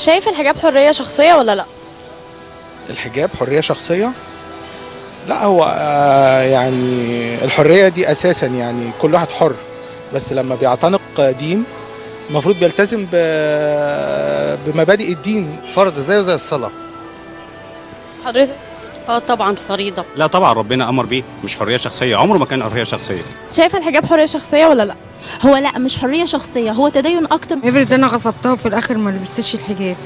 شايف الحجاب حرية شخصية ولا لأ؟ الحجاب حرية شخصية؟ لأ هو آه، يعني الحرية دي أساسا يعني كل واحد حر بس لما بيعتنق دين المفروض بيلتزم ب- بمبادئ الدين. فرض زيه زي الصلاة. حضرتك؟ آه طبعا فريضة. لا طبعا ربنا أمر بيه. مش حرية شخصية. عمره ما كان حرية شخصية. شايفة الحجاب حرية شخصية ولا لأ؟ هو لأ مش حرية شخصية. هو تدين أكتر. افرض أنا غصبتها وفي الآخر ما لبستش الحجاب.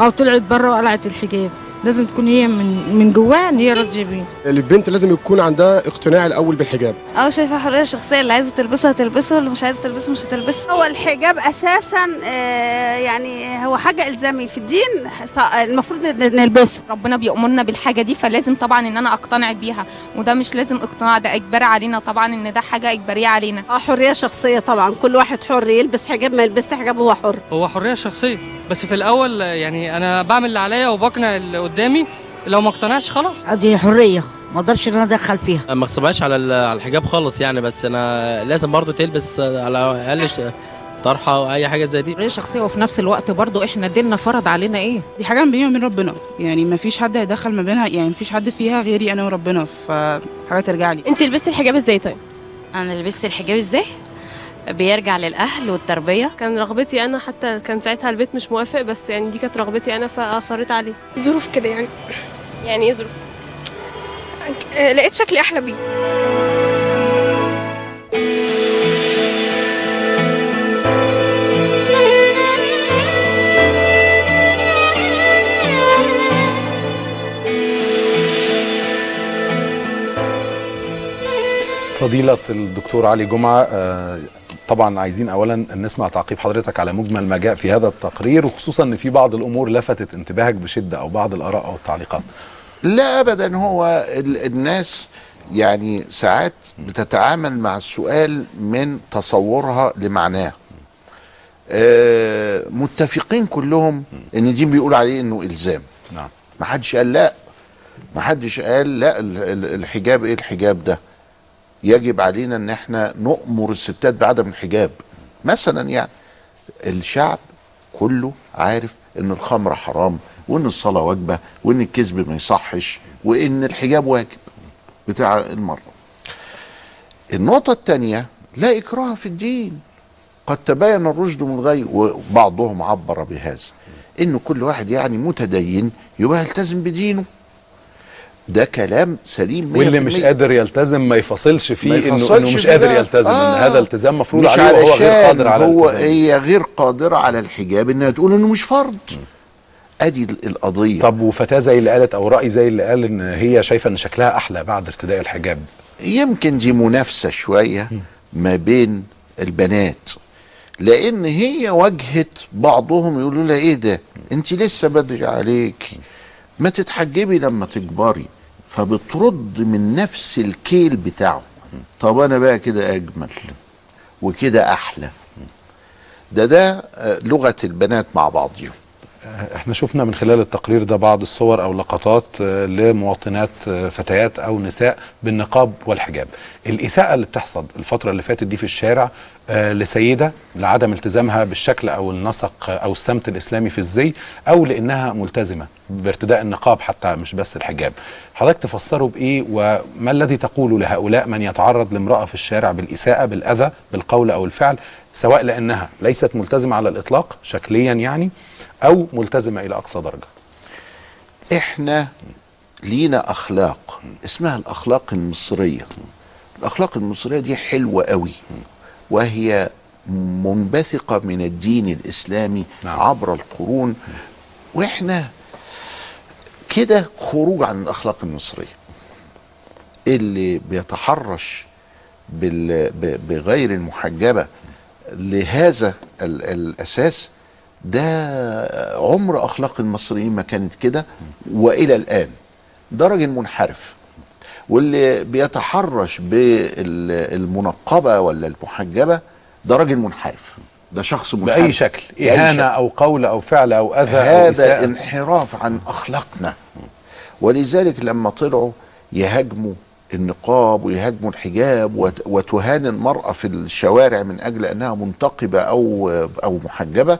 أو طلعت بره وقلعت الحجاب. لازم تكون هي من من جواها إن هي راضية بيه البنت لازم يكون عندها اقتناع الأول بالحجاب. آه شايفة حرية شخصية اللي عايزة تلبسه هتلبسه واللي مش عايزة تلبسه مش هتلبسه. هو الحجاب أساسا آه، يعني هو حاجة إلزامي في الدين ص- المفروض ن- نلبسه. ربنا بيأمرنا بالحاجة دي فلازم طبعا إن أنا أقتنع بيها. وده مش لازم اقتناع ده اجباري علينا طبعا إن ده حاجة إجبارية علينا. آه حرية شخصية طبعا. كل واحد حر يلبس حجاب ما يلبسش حجاب هو حر. هو حرية شخصية. بس في الأول يعني أنا بعمل اللي عليا وبقنع اللي قدامي لو ما اقتنعش خلاص. دي حرية ما أقدرش إن أنا أدخل فيها. ما اغصبهاش على على الحجاب خالص يعني بس أنا لازم برضو تلبس على الأقل طرحة أو أي حاجة زي دي. حريه شخصيه وفي نفس الوقت برضو إحنا ديننا فرض علينا إيه؟ دي حاجة ما بيني وبين ربنا. يعني ما فيش حد هيدخل ما بينها يعني ما فيش حد فيها غيري أنا وربنا فحاجة ترجع لي. انت لبستي الحجاب إزاي طيب؟ أنا لبست الحجاب إزاي؟ بيرجع للأهل والتربية؟ كان رغبتي أنا حتى كان ساعتها البيت مش موافق بس يعني دي كانت رغبتي أنا فأصريت عليه. ظروف كده يعني. يعني إيه ظروف؟ آه، لقيت شكلي أحلى بيه. فضيلة الدكتور علي جمعة آه، طبعا عايزين اولا نسمع تعقيب حضرتك على مجمل ما جاء في هذا التقرير وخصوصا إن في بعض الأمور لفتت انتباهك بشدة أو بعض الآراء أو التعليقات. لا ابدا هو ال- الناس يعني ساعات بتتعامل مع السؤال من تصورها لمعناه. آه، متفقين كلهم إن دي بيقول عليه إنه إلزام. نعم. ما حدش قال لا. ما حدش قال لا ال- ال- الحجاب إيه الحجاب ده؟ يجب علينا إن إحنا نؤمر الستات بعدم الحجاب. مثلا يعني الشعب كله عارف إن الخمر حرام وإن الصلاة واجبة وإن الكذب ما يصحش وإن الحجاب واجب بتاع المرأة. النقطة الثانية لا إكراه في الدين. قد تبين الرشد من الغي وبعضهم عبر بهذا إن كل واحد يعني متدين يبقى يلتزم بدينه. ده كلام سليم 100% واللي مش قادر يلتزم ما يفصلش فيه ما انه إنه يفصلش مش قادر. يلتزم إن آه. هذا التزام مفروض عليه وهو غير قادر على هو الالتزام. هي غير قادرة على الحجاب إنها تقول إنه مش فرض. أدي ال- القضية. طب وفتاة زي اللي قالت أو رأي زي اللي قال إن هي شايفة إن شكلها أحلى بعد ارتداء الحجاب. يمكن دي منافسة شوية ما بين البنات لأن هي واجهت بعضهم يقولوا لها إيه ده؟ انت لسه بدري عليك ما تتحجبي لما تكبري. فبترد من نفس الكيل بتاعه. طب أنا بقى كده أجمل وكده أحلى. ده ده آه، لغة البنات مع بعضهم إحنا شفنا من خلال التقرير ده بعض الصور أو لقطات آه، لمواطنات آه، فتيات أو نساء بالنقاب والحجاب. الإساءة اللي بتحصل الفترة اللي فاتت دي في الشارع آه، لسيدة لعدم التزامها بالشكل أو النسق أو السمت الإسلامي في الزي أو لأنها ملتزمة بارتداء النقاب حتى مش بس الحجاب. حضرتك تفسره بإيه وما الذي تقوله لهؤلاء من يتعرض لامرأة في الشارع بالإساءة بالأذى بالقول أو الفعل سواء لأنها ليست ملتزمة على الإطلاق شكليا يعني أو ملتزمة إلى أقصى درجة؟ إحنا لينا أخلاق اسمها الأخلاق المصرية. الأخلاق المصرية دي حلوة قوي وهي منبثقة من الدين الإسلامي نعم. عبر القرون. وإحنا كده خروج عن الأخلاق المصريه اللي بيتحرش بال- ب- بغير المحجبة لهذا ال- الأساس ده عمر أخلاق المصريين ما كانت كده وإلى الآن. ده راجل منحرف. واللي بيتحرش بالمنقبة ولا المحجبة ده راجل منحرف ده شخص منحرف بأي شكل بأي إهانة شكل. أو قول أو فعل أو أذى أو هذا إساءة. انحراف عن أخلاقنا ولذلك لما طلعوا يهاجموا النقاب ويهاجموا الحجاب وت- وتهان المرأة في الشوارع من أجل أنها منتقبة أو أو محجبة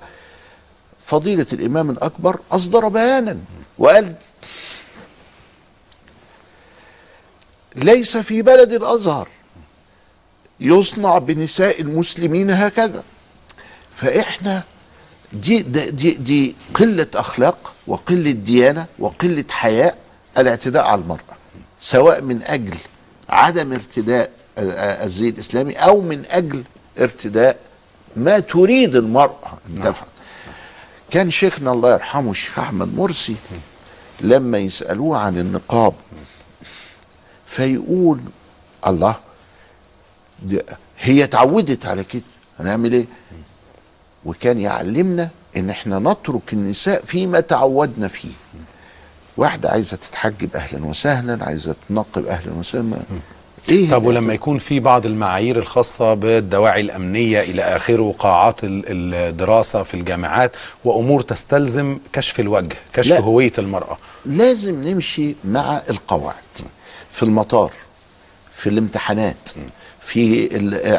فضيلة الإمام الأكبر أصدر بيانا وقال ليس في بلد الأزهر يصنع بنساء المسلمين هكذا. فإحنا دي دي دي, دي قلة أخلاق وقلة ديانة وقلة حياء الاعتداء على المرأة سواء من أجل عدم ارتداء الزي الإسلامي أو من أجل ارتداء ما تريد المرأة أن تفعل. كان شيخنا الله يرحمه الشيخ أحمد مرسي لما يسألوه عن النقاب فيقول الله هي اتعودت على كده. هنعمل إيه؟ وكان يعلمنا إن إحنا نترك النساء فيما تعودنا فيه. واحدة عايزة تتحجب أهلا وسهلا عايزة تنقب أهلا وسهلا. إيه طب ولما يكون في بعض المعايير الخاصة بالدواعي الأمنية إلى آخره قاعات ال- الدراسة في الجامعات وأمور تستلزم كشف الوجه كشف لا. هوية المرأة. لازم نمشي مع القواعد. في المطار في الامتحانات في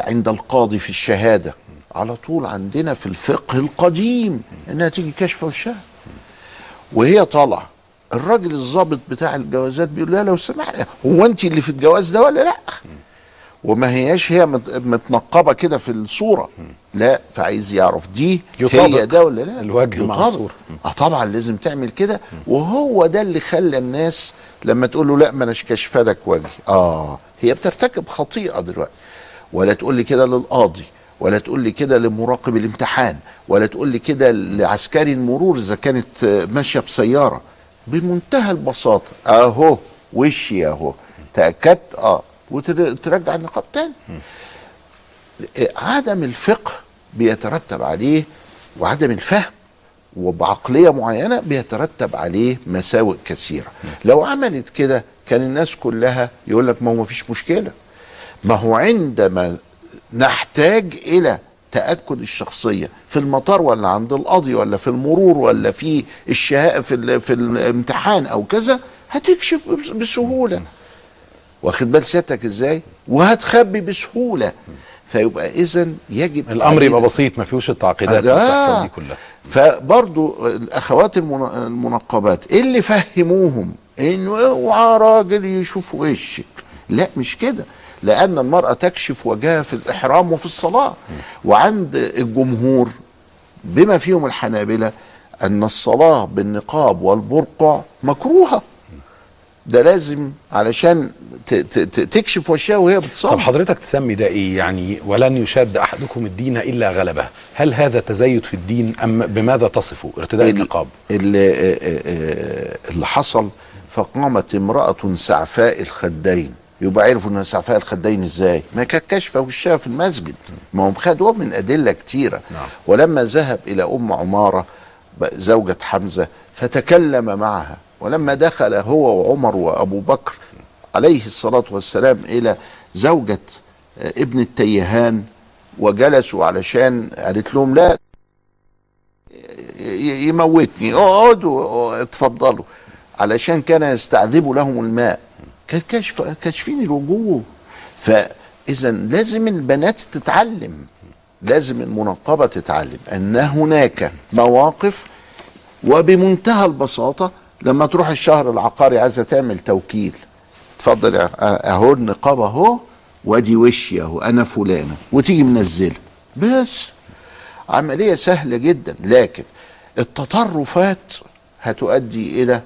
عند القاضي في الشهادة. على طول عندنا في الفقه القديم انها تيجي كشف وشها وهي طالعة. الراجل الضابط بتاع الجوازات بيقول لها لو سمحت هو انت اللي في الجواز ده ولا لأ؟ وما هياش هي مت- متنقبة كده في الصورة. لا فعايز يعرف دي يطابق هي ده ولا لا؟ الوجه مع. الصورة. آه طبعا لازم تعمل كده. وهو ده اللي خلى الناس لما تقول له لا ما أناش كاشفه لك وجهي آه هي بترتكب خطيئة دلوقتي. ولا تقول لي كده للقاضي ولا تقول لي كده لمراقب الامتحان ولا تقول لي كده لعسكري المرور إذا كانت ماشية بسيارة. بمنتهى البساطة أهو وشي أهو. تأكدت؟ آه. وترجع النقاب تاني. عدم الفقه بيترتب عليه وعدم الفهم وبعقلية معينة بيترتب عليه مساوئ كثيرة. لو عملت كده كان الناس كلها يقول لك ما هو مفيش مشكلة. ما هو عندما نحتاج إلى تأكد الشخصية في المطار ولا عند القاضي ولا في المرور ولا في الشهاء في, في الامتحان أو كذا هتكشف بس- بسهولة. واخد بال سيادتك إزاي؟ وهتخبي بسهولة. فيبقى إذا يجب الأمر يبقى بسيط ما فيهوش التعقيدات آه. دي كلها. فبرضو الأخوات المن- المنقبات اللي فهموهم انه اوعى راجل يشوف وشك. لا مش كده. لأن المرأة تكشف وجهها في الإحرام وفي الصلاة. وعند الجمهور بما فيهم الحنابلة أن الصلاة بالنقاب والبرقع مكروهة. ده لازم علشان تكشف وشها وهي بتصلي. طب حضرتك تسمي ده إيه؟ يعني ولن يشاد أحدكم الدين إلا غلبه. هل هذا تزايد في الدين أم بماذا تصفه ارتداء ال- النقاب؟ اللي, آه، آه، آه، اللي حصل فقامت امرأة سعفاء الخدين. يبقى عرفوا إنها سعفاء الخدين إزاي؟ ما كانت كاشفة وشها في المسجد. ما هم خدوها من أدلة كتيرة. ولما ذهب إلى أم عمارة زوجة حمزة فتكلم معها. ولما دخل هو وعمر وأبو بكر عليه الصلاة والسلام إلى زوجة آه، ابن التيهان وجلسوا علشان قالت لهم لا يموتني. اقعدوا اتفضلوا. علشان كان يستعذب لهم الماء. كاشفين الوجوه. فاذا لازم البنات تتعلم. لازم المنقبه تتعلم أن هناك مواقف وبمنتهى البساطة لما تروح الشهر العقاري عايزة تعمل توكيل اتفضل اهو النقاب أهو وأدي وشي أهو أنا فلانة وتيجي منزله. بس عملية سهلة جدا لكن التطرفات هتؤدي إلى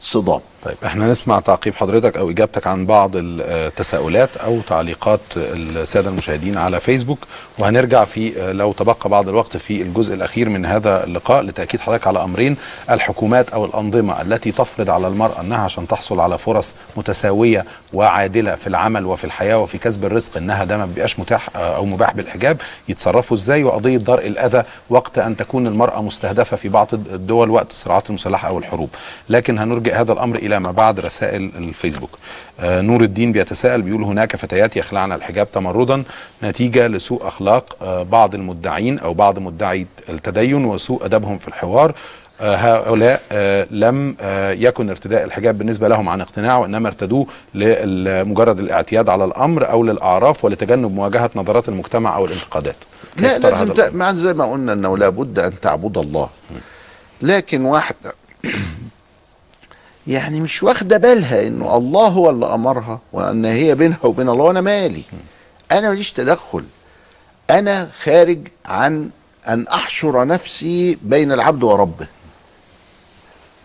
صدام. طيب إحنا نسمع تعقيب حضرتك أو اجابتك عن بعض التساؤلات أو تعليقات السادة المشاهدين على فيسبوك. وهنرجع في لو تبقى بعض الوقت في الجزء الاخير من هذا اللقاء لتأكيد حضرتك على امرين الحكومات أو الانظمة التي تفرض على المرأة انها عشان تحصل على فرص متساوية وعادلة في العمل وفي الحياة وفي كسب الرزق انها ده ما بيبقاش متاح أو مباح بالحجاب يتصرفوا إزاي؟ وقضية درء الاذى وقت ان تكون المرأة مستهدفة في بعض الدول وقت الصراعات المسلحة أو الحروب. لكن هنرجع هذا الامر إلى ما بعد رسائل الفيسبوك. آه نور الدين بيتساءل بيقول هناك فتيات يخلعن الحجاب تمردا نتيجة لسوء أخلاق آه بعض المدعين أو بعض مدعي التدين وسوء أدبهم في الحوار. آه هؤلاء لم يكن ارتداء الحجاب بالنسبة لهم عن اقتناع وإنما ارتدوه لمجرد الاعتياد على الأمر أو للأعراف ولتجنب مواجهة نظرات المجتمع أو الانتقادات. لا لازم زي ما قلنا إنه لابد أن تعبد الله. لكن واحدة يعني مش واخدة بالها إنه الله هو اللي أمرها وأن هي بينها وبين الله وأنا مالي. أنا ماليش تدخل. أنا خارج عن أن أحشر نفسي بين العبد وربه.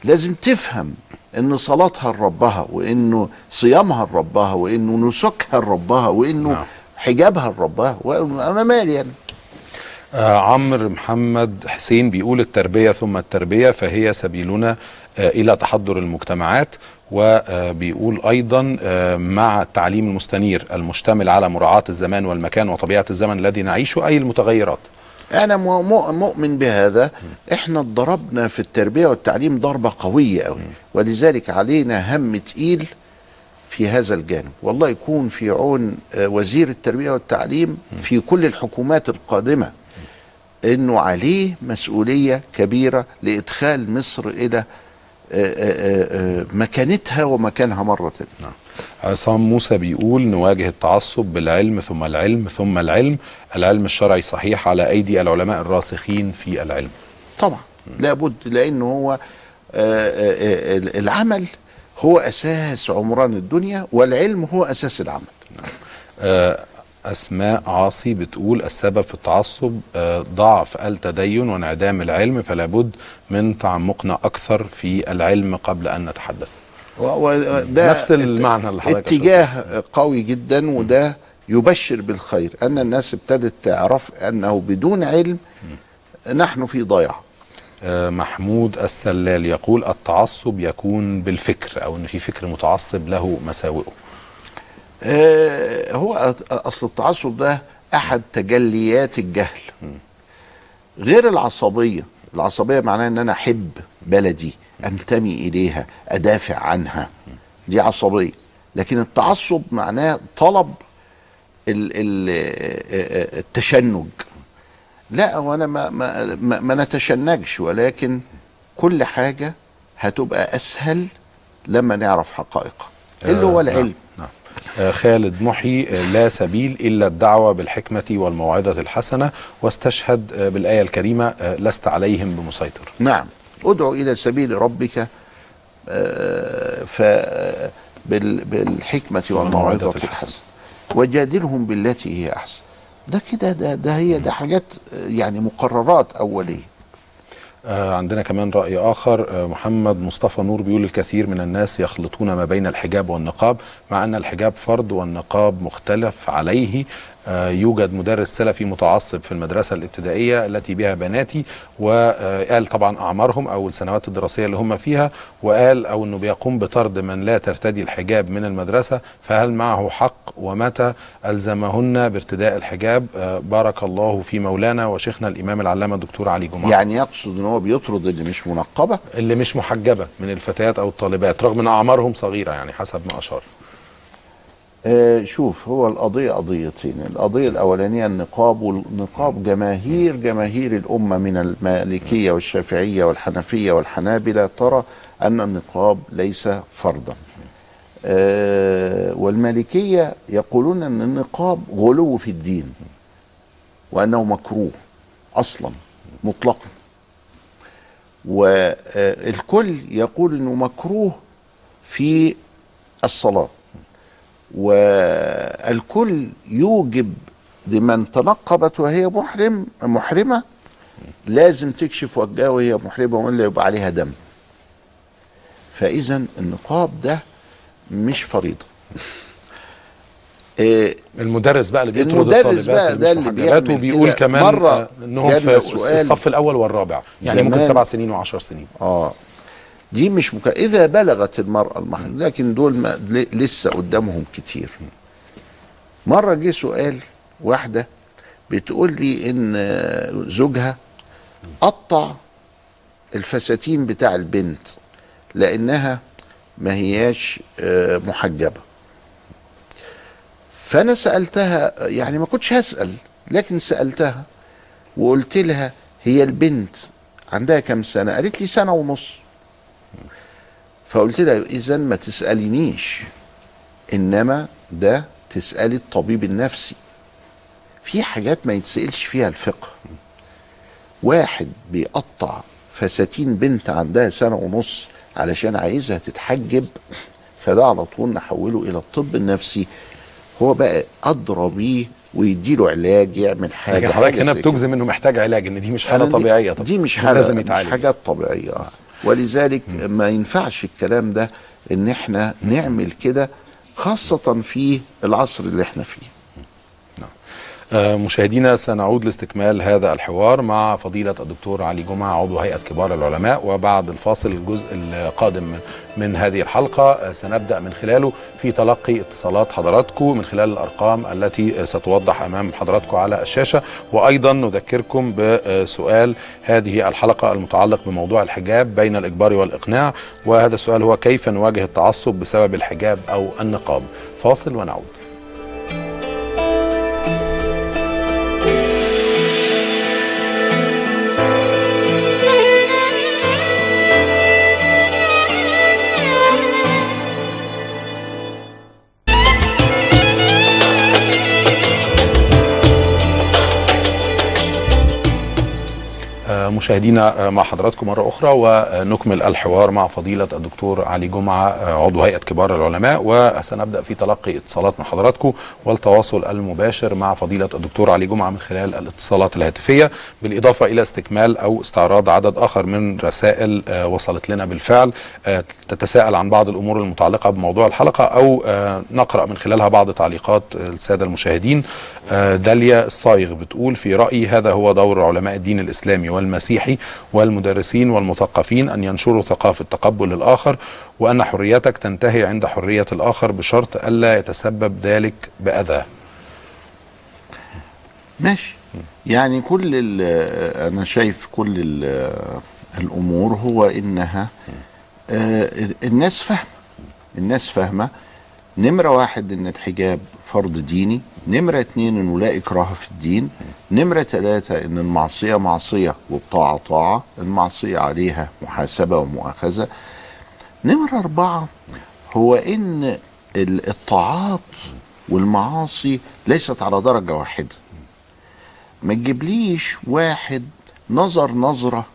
لازم تفهم إن صلاتها لربها وإنه صيامها لربها وإنه نسكها لربها وإنه نعم. حجابها لربها وأنا مالي يعني آه عمرو محمد حسين بيقول التربية ثم التربية فهي سبيلنا آه إلى تحضر المجتمعات وبيقول أيضا آه مع التعليم المستنير المشتمل على مراعاة الزمان والمكان وطبيعة الزمن الذي نعيشه أي المتغيرات؟ أنا مؤمن بهذا. إحنا ضربنا في التربية والتعليم ضربة قوية أوي. ولذلك علينا هم تقيل في هذا الجانب. والله يكون في عون وزير التربية والتعليم في كل الحكومات القادمة إنه عليه مسؤولية كبيرة لإدخال مصر إلى مكانتها ومكانها مرة نعم. عصام موسى بيقول نواجه التعصب بالعلم ثم العلم ثم العلم. العلم الشرعي صحيح على أيدي العلماء الراسخين في العلم. طبعا. لابد لأنه هو العمل هو أساس عمران الدنيا والعلم هو أساس العمل. نعم. أسماء عاصي بتقول السبب في التعصب ضعف التدين وانعدام العلم فلا بد من تعمقنا أكثر في العلم قبل أن نتحدث. وده نفس المعنى اللي حضرتك اتجاه قوي جدا وده يبشر بالخير أن الناس ابتدت تعرف أنه بدون علم نحن في ضياع. محمود السلال يقول التعصب يكون بالفكر أو أن في فكر متعصب له مساوئه. آه هو أصل التعصب ده أحد تجليات الجهل. غير العصبية العصبية معناها إن أنا أحب بلدي أنتمي إليها أدافع عنها. دي عصبية. لكن التعصب معناه طلب ال ال التشنج. لا وأنا ما ما, ما, ما نتشنجش ولكن كل حاجة هتبقى أسهل لما نعرف حقائقها. اللي هو العلم. خالد محي لا سبيل إلا الدعوة بالحكمة والموعظة الحسنة واستشهد بالآية الكريمة لست عليهم بمسيطر. نعم ادعو إلى سبيل ربك ف بالحكمة والموعظة الحسنة وجادلهم بالتي هي أحسن. ده كده ده, ده هي ده حاجات يعني مقررات أولية. آه عندنا كمان رأي آخر. آه محمد مصطفى نور بيقول الكثير من الناس يخلطون ما بين الحجاب والنقاب مع أن الحجاب فرض والنقاب مختلف عليه. يوجد مدرس سلفي متعصب في المدرسة الابتدائية التي بها بناتي وقال طبعا أعمارهم أو السنوات الدراسية اللي هم فيها وقال أو أنه بيقوم بطرد من لا ترتدي الحجاب من المدرسة فهل معه حق ومتى؟ ألزمهن بارتداء الحجاب. آه بارك الله في مولانا وشيخنا الإمام العلامة الدكتور علي جمعة. يعني يقصد إن هو بيطرد اللي مش منقبة؟ اللي مش محجبة من الفتيات أو الطالبات رغم أن أعمارهم صغيرة يعني حسب ما أشار. آه شوف هو القضية قضيتين. القضية الأولانية النقاب والنقاب جماهير جماهير الأمة من المالكية والشافعية والحنفية والحنابلة ترى أن النقاب ليس فرضا. آه والمالكية يقولون أن النقاب غلو في الدين وأنه مكروه أصلا مطلقا. والكل يقول أنه مكروه في الصلاة. والكل يوجب لمن تنقبت وهي محرم محرمة لازم تكشف وجهها وهي محرمة وإلا يبقى عليها دم. فإذا النقاب ده مش فريضة. إيه المدرس بقى اللي بيطرد المدرس بقى ده اللي بيعمل وبيقول كده. كمان مرة آه، انهم في الصف الأول والرابع. يعني ممكن سبع سنين وعشر سنين. آه. دي مش مك... إذا بلغت المرأة المحرم لكن دول ما... لسه قدامهم كتير. مرة جه سؤال واحدة بتقول لي إن زوجها قطع الفساتين بتاع البنت لأنها ما هياش آه، محجبة. فأنا سألتها يعني ما كنتش هسأل لكن سألتها وقلت لها هي البنت عندها كم سنة؟ قالت لي سنة ونص. فقلت لها اذا ما تسألينيش إنما ده تسألي الطبيب النفسي. في حاجات ما يتسألش فيها الفقه. واحد بيقطع فساتين بنت عندها سنة ونص علشان عايزها تتحجب فده على طول نحوله إلى الطب النفسي. هو بقى ادرى بيه ويديله علاج يعمل حاجة لكن حضرتك هنا. بتجزم إنه محتاج علاج إن دي مش حالة طبيعية طب دي مش حالة لازم مش يتعالج. حاجات طبيعية. ولذلك ما ينفعش الكلام ده ان إحنا نعمل كده خاصة في العصر اللي إحنا فيه. مشاهدينا سنعود لاستكمال هذا الحوار مع فضيلة الدكتور علي جمعة عضو هيئة كبار العلماء وبعد الفاصل الجزء القادم من, هذه الحلقة آه، سنبدأ من خلاله في تلقي اتصالات حضراتكم من خلال الأرقام التي آه، ستوضح أمام حضراتكم على الشاشة. وأيضا نذكركم بسؤال هذه الحلقة المتعلق بموضوع الحجاب بين الإجبار والإقناع وهذا السؤال هو كيف نواجه التعصب بسبب الحجاب أو النقاب؟ فاصل ونعود. مشاهدينا آه، مع حضراتكم مرة أخرى ونكمل الحوار مع فضيلة الدكتور علي جمعة آه، عضو هيئة كبار العلماء وسنبدأ في تلقي اتصالات من حضراتكم والتواصل المباشر مع فضيلة الدكتور علي جمعة من خلال الاتصالات الهاتفية بالإضافة إلى استكمال أو استعراض عدد آخر من رسائل آه، وصلت لنا بالفعل تتساءل عن بعض الأمور المتعلقة بموضوع الحلقة أو نقرأ من خلالها بعض تعليقات السادة المشاهدين. داليا الصايغ بتقول في رأيي هذا هو دور علماء الدين الإسلامي والمسيحي والمدرسين والمثقفين أن ينشروا ثقافة تقبل الآخر وأن حريتك تنتهي عند حرية الآخر بشرط ألا يتسبب ذلك بأذى. ماشي. يعني كل أنا شايف كل ال- الأمور هو إنها آه، الناس فاهمة. الناس فاهمة. نمرة واحد إن الحجاب فرض ديني نمرة اتنين انه لا إكراه في الدين نمرة ثلاثة إن المعصية معصية والطاعه طاعة المعصية عليها محاسبة ومؤاخذة. نمرة أربعة هو إن ال- الطاعات والمعاصي ليست على درجة واحدة. ما تجيبليش واحد نظر نظرة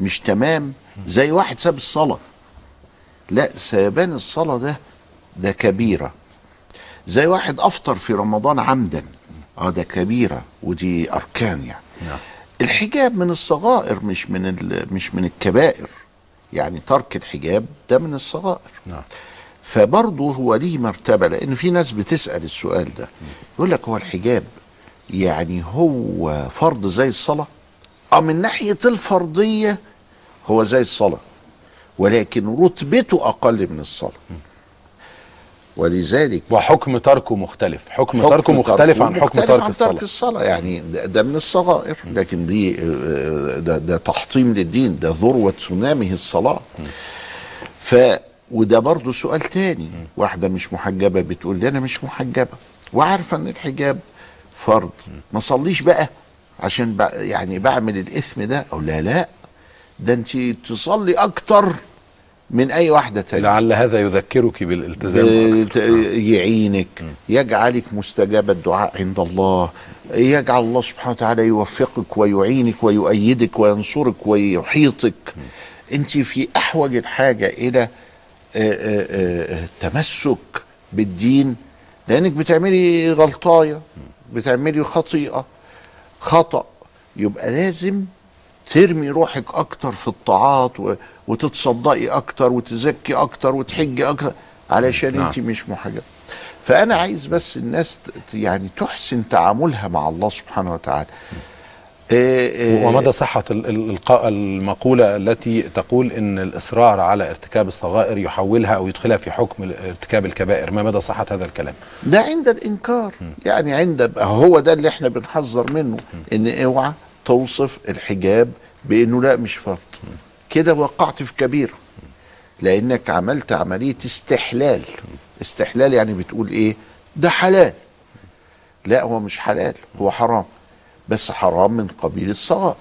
مش تمام زي واحد ساب الصلاة. لا سيبان الصلاة ده ده كبيرة. زي واحد أفطر في رمضان عمدا. آه ده كبيرة ودي أركان يعني. الحجاب من الصغائر مش من ال- مش من الكبائر. يعني ترك الحجاب ده من الصغائر. نعم. فبرضه هو ليه مرتبة لأن في ناس بتسأل السؤال ده. يقول لك هو الحجاب يعني هو فرض زي الصلاة؟ آه من ناحية الفرضية هو زي الصلاة ولكن رتبته أقل من الصلاة. ولذلك وحكم تركه مختلف. حكم, تركه مختلف عن حكم مختلف ترك عن الصلاة. ترك الصلاة. يعني ده, ده من الصغائر. لكن دي آه، ده, ده تحطيم للدين. ده ذروة سنامه الصلاة. ف وده برضه سؤال تاني. واحدة مش محجبة بتقول لي أنا مش محجبة. وعارفة إن الحجاب فرض. ما صليش بقى عشان بع- يعني بعمل الإثم ده؟ أو لا لا. ده أنت تصلي أكتر من أي واحدة تانية. لعل هذا يذكرك بالالتزام ب- يعينك يجعلك مستجاب الدعاء عند الله. يجعل الله سبحانه وتعالى يوفقك ويعينك ويؤيدك وينصرك ويحيطك. أنت في أحوج الحاجة إلى آه، آه، آه، تمسك بالدين. لأنك بتعملي غلطاية بتعملي خطيئة خطأ. يبقى لازم ترمي روحك أكتر في الطاعات. وتتصدقي أكتر وتزكي أكتر وتحجي أكتر علشان نعم. أنت مش محجبة. فأنا عايز بس الناس يعني تحسن تعاملها مع الله سبحانه وتعالى. آه، آه، ومدى صحة المقولة التي تقول أن الإصرار على ارتكاب الصغائر يحولها أو يدخلها في حكم ارتكاب الكبائر. ما مدى صحة هذا الكلام؟ ده عند الإنكار. يعني عند هو ده اللي إحنا بنحذر منه إن أوعى توصف الحجاب بأنه لا مش فرض. كده وقعت في كبيره لأنك عملت عملية استحلال. استحلال يعني بتقول إيه؟ ده حلال. لا هو مش حلال هو حرام. بس حرام من قبيل الصغائر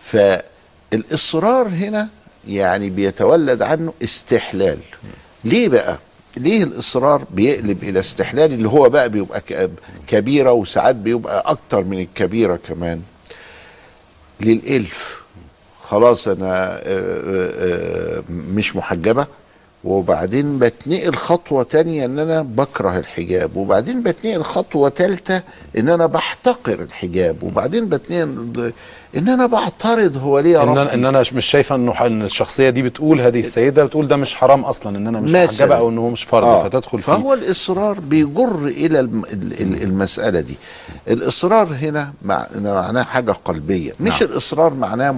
فالإصرار هنا يعني بيتولد عنه استحلال. ليه بقى؟ ليه الإصرار بيقلب إلى استحلال اللي هو بقى بيبقى كبيرة وساعات بيبقى أكتر من الكبيرة كمان؟ للإلف. خلاص أنا آه، آه، آه، مش محجبة. وبعدين بتنقل خطوة تانية إن أنا بكره الحجاب وبعدين بتنقل خطوة تالتة إن أنا بحتقر الحجاب وبعدين بتنقل إن أنا بعترض هو ليه يا إن أنا, إن أنا مش شايفة إن الشخصية دي بتقول هذه السيدة بتقول ده مش حرام أصلا إن أنا مش. محجبة أنه هو مش فرض آه. فتدخل فيه فهو الإصرار بيجر إلى الم- ال- ال- المسألة دي الإصرار هنا مع- معناه حاجة قلبية مش نعم. الإصرار معناه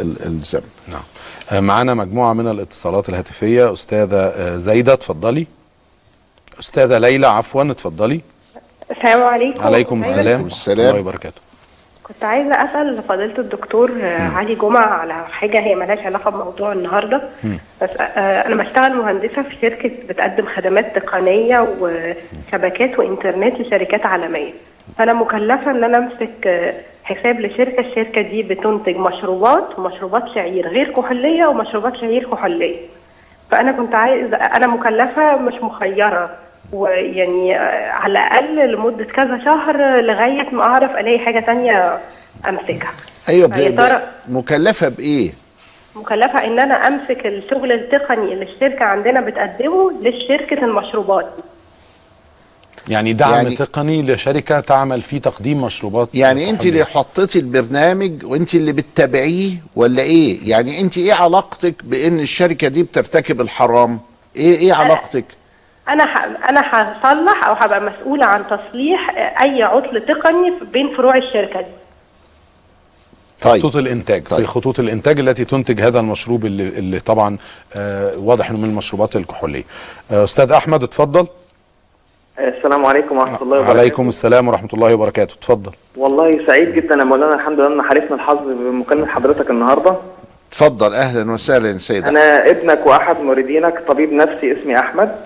ال- الذنب نعم معانا مجموعة من الاتصالات الهاتفية. أستاذة آه، زايدة اتفضلي. أستاذة ليلى عفوا اتفضلي. السلام عليكم. عليكم. السلام. ورحمة الله وبركاته كنت عايزة أسأل فضيلة الدكتور آه، علي جمعة على حاجة هي ملهاش علاقة بموضوع النهاردة. بس آه، أنا بشتغل مهندسة في شركة بتقدم خدمات تقنية وشبكات وإنترنت لشركات عالمية. فأنا مكلفة إن أنا أمسك آه، حساب لشركة الشركة دي بتنتج مشروبات ومشروبات شعير غير كحولية ومشروبات شعير كحولية. فأنا كنت عايزة أنا مكلفة مش مخيرة ويعني على الأقل لمدة كذا شهر لغاية ما أعرف ألاقي حاجة تانية أمسكها. أيوه ب- مكلفة بإيه؟ مكلفة إن أنا أمسك الشغل التقني اللي الشركة عندنا بتقدمه لشركة المشروبات. يعني دعم يعني- تقني لشركة تعمل في تقديم مشروبات يعني انت اللي حطيتي البرنامج وانت اللي بتتابعيه ولا إيه؟ يعني انت إيه علاقتك بان الشركة دي بترتكب الحرام؟ إيه إيه علاقتك؟ أنا ح... أنا هصلح أو هبقى مسؤولة عن تصليح أي عطل تقني بين فروع الشركة دي. طيب. خطوط الإنتاج طيب. في خطوط الإنتاج التي تنتج هذا المشروب اللي, اللي طبعا آه واضح إنه من المشروبات الكحولية. آه أستاذ أحمد اتفضل. السلام عليكم ورحمة الله وبركاته. عليكم السلام ورحمة الله وبركاته. اتفضل. والله سعيد جدا يا مولانا. الحمد لله إن حالفنا الحظ بمكالمة حضرتك النهارده. اتفضل. أهلا وسهلا يا سيدي. أنا ابنك وأحد مريدينك طبيب نفسي اسمي أحمد.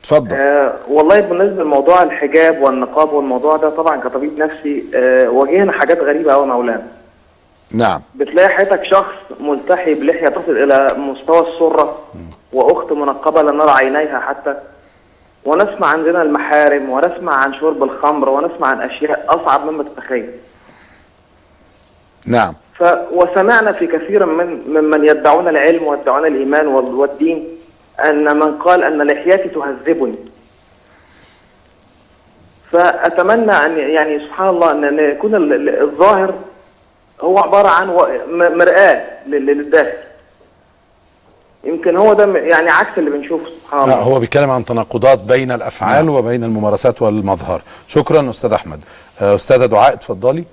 اتفضل. آه والله بالنسبة لموضوع الحجاب والنقاب والموضوع ده طبعا كطبيب نفسي آه واجهنا حاجات غريبة قوي يا مولانا. نعم. بتلاقي حياتك شخص ملتحي بلحية تصل إلى مستوى السرة وأخت منقبة لا نرى عينيها حتى. ونسمع عن زنا المحارم ونسمع عن شرب الخمر ونسمع عن أشياء أصعب مما تتخيل. نعم. ف وسمعنا في كثير من ممن يدعون العلم ويدعون الإيمان وال- والدين أن من قال أن لحيتي تهذبني. فأتمنى أن يعني سبحان الله ان أن يكون ال- ال- الظاهر هو عبارة عن مرآة لل- للداخل. يمكن هو ده يعني عكس اللي بنشوفه سبحان لا الله. هو بيتكلم عن تناقضات بين الأفعال وبين الممارسات والمظهر. شكرا أستاذ أحمد. آه، أستاذة دعاء اتفضلي.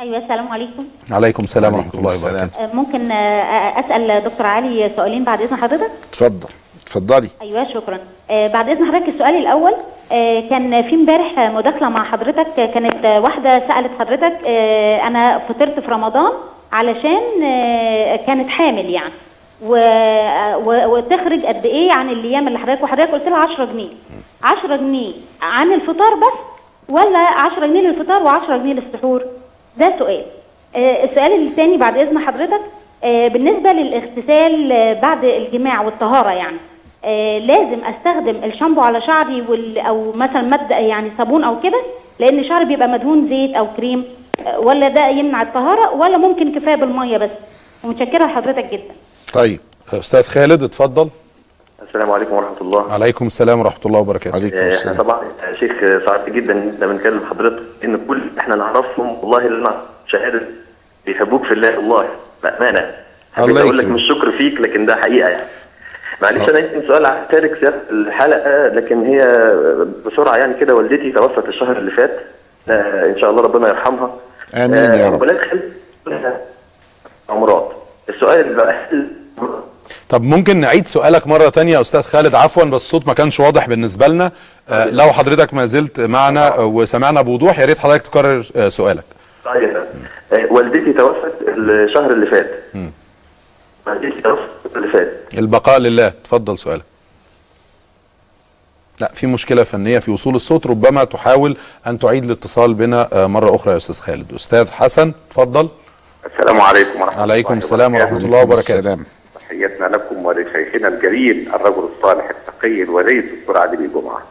أيوه السلام عليكم. عليكم السلام ورحمة الله وبركاته. آه، ممكن آه، أسأل دكتور علي سؤالين بعد إذن حضرتك؟ اتفضل. اتفضلي. أيوه شكرا. آه، بعد إذن حضرتك السؤال الأول آه، كان في امبارح مداخلة مع حضرتك كانت واحدة سألت حضرتك آه، أنا فطرت في رمضان علشان آه، كانت حامل يعني. و... و... وتخرج قد إيه عن الأيام اللي حضرتك وحضرتك قلت لها 10 جنيه. 10 جنيه عن الفطار بس ولا 10 جنيه للفطار و10 جنيه للسحور؟ ده سؤال. آه، السؤال الثاني بعد إذن حضرتك آه، بالنسبة للاغتسال آه، بعد الجماع والطهارة يعني آه، لازم أستخدم الشامبو على شعري وال... أو مثلا ماده يعني صابون أو كده لأن شعري بيبقى مدهون زيت أو كريم آه، ولا ده يمنع الطهارة ولا ممكن كفاية بالمية بس. ومتشكره لحضرتك جدا. طيب. أستاذ خالد اتفضل. السلام عليكم ورحمة الله. عليكم السلام ورحمة الله وبركاته. عليكم آه، إحنا طبعا شيخ آه، سعدت جدا إن إحنا بنكلم حضرتك إن كل إحنا نعرفهم والله اللي أنا شهادة بيحبوك في الله والله بأمانة. حبيت الله أقول لك. مش شكر فيك لكن ده حقيقة يعني. معلش أنا يمكن سؤال هشارك سياق الحلقة لكن هي بسرعة يعني كده والدتي توفت الشهر اللي فات. آه، إن شاء الله ربنا يرحمها. آمين يا رب. وبلاد خالد لها امراض السؤال بقى طب ممكن نعيد سؤالك مرة تانية يا أستاذ خالد. عفوا بس الصوت ما كانش واضح بالنسبة لنا. آه لو حضرتك ما زلت معنا وسمعنا بوضوح يا ريت حضرتك تكرر آه سؤالك. طيب. آه، والدتي توفت الشهر اللي فات. والدتي توفت اللي فات. البقاء لله. اتفضل سؤالك. لا في مشكلة فنية في وصول الصوت. ربما تحاول أن تعيد الاتصال بنا آه مرة أخرى يا أستاذ خالد. أستاذ حسن اتفضل. السلام عليكم ورحمة عليكم السلام ورحمة الله وبركاته. تحياتنا لكم ولشيخنا الجليل الرجل الصالح التقي الولي الدكتور علي بن جمعة.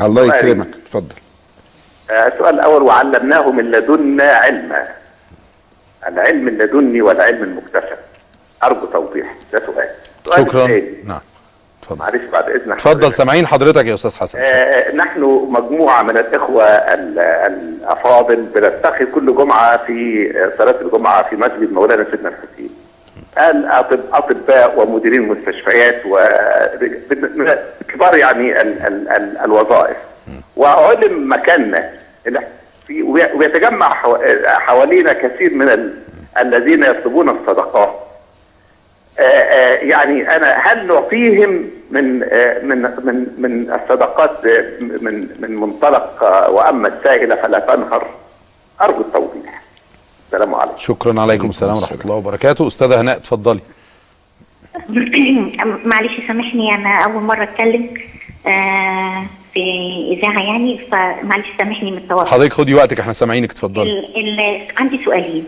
الله طيب. يكرمك اتفضل آه، السؤال الأول وعلمناه من لدنا علما. العلم اللدني والعلم المكتسب. أرجو توضيح ده سؤال. السؤال شكرا الثاني، نعم اتفضل معلش بعد إذنك اتفضل سامعين حضرتك يا أستاذ حسن آه، نحن مجموعة من الإخوة ال- الأفاضل بنلتقي كل جمعة في آه، صلاة الجمعة في مسجد مولانا سيدنا الحسين. أطباء ومديرين مستشفيات ومن كبار يعني ال ال ال الوظائف. وعلم مكاننا. حو- حوالينا كثير من ال الذين يطلبون الصدقات. يعني أنا هل نعطيهم من من من من الصدقات من من منطلق وأما السائلة فلا تنهر؟ أرجو التوضيح. السلام عليكم. شكرا عليكم السلام ورحمة الله وبركاته. أستاذة هناء اتفضلي. معلش سامحني أنا أول مرة أتكلم آه في إذاعة يعني فمعلش سامحني من التوتر. حضرتك خدي وقتك إحنا سامعينك اتفضلي. عندي سؤالين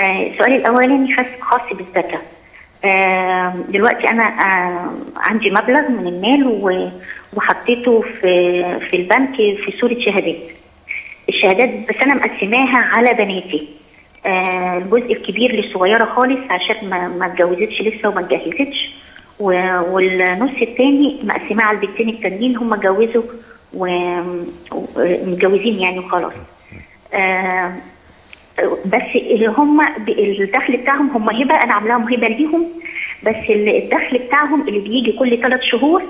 آه السؤال الأولاني خاص خاص بالزكاه آه دلوقتي أنا آه عندي مبلغ من المال وحطيته في في البنك في صورة شهادات. الشهادات بس أنا مقسماها على بناتي. آه الجزء الكبير للصغيرة خالص عشان ما ما اتجوزتش لسه وما اتجهزتش والنص التاني مقسماه على البنتين التانيين هم اتجوزوا ومتجوزين يعني وخلاص. آه بس اللي هم الدخل بتاعهم هم هبة أنا عاملاهم هبة ليهم. بس ال- الدخل بتاعهم اللي بيجي كل ثلاث شهور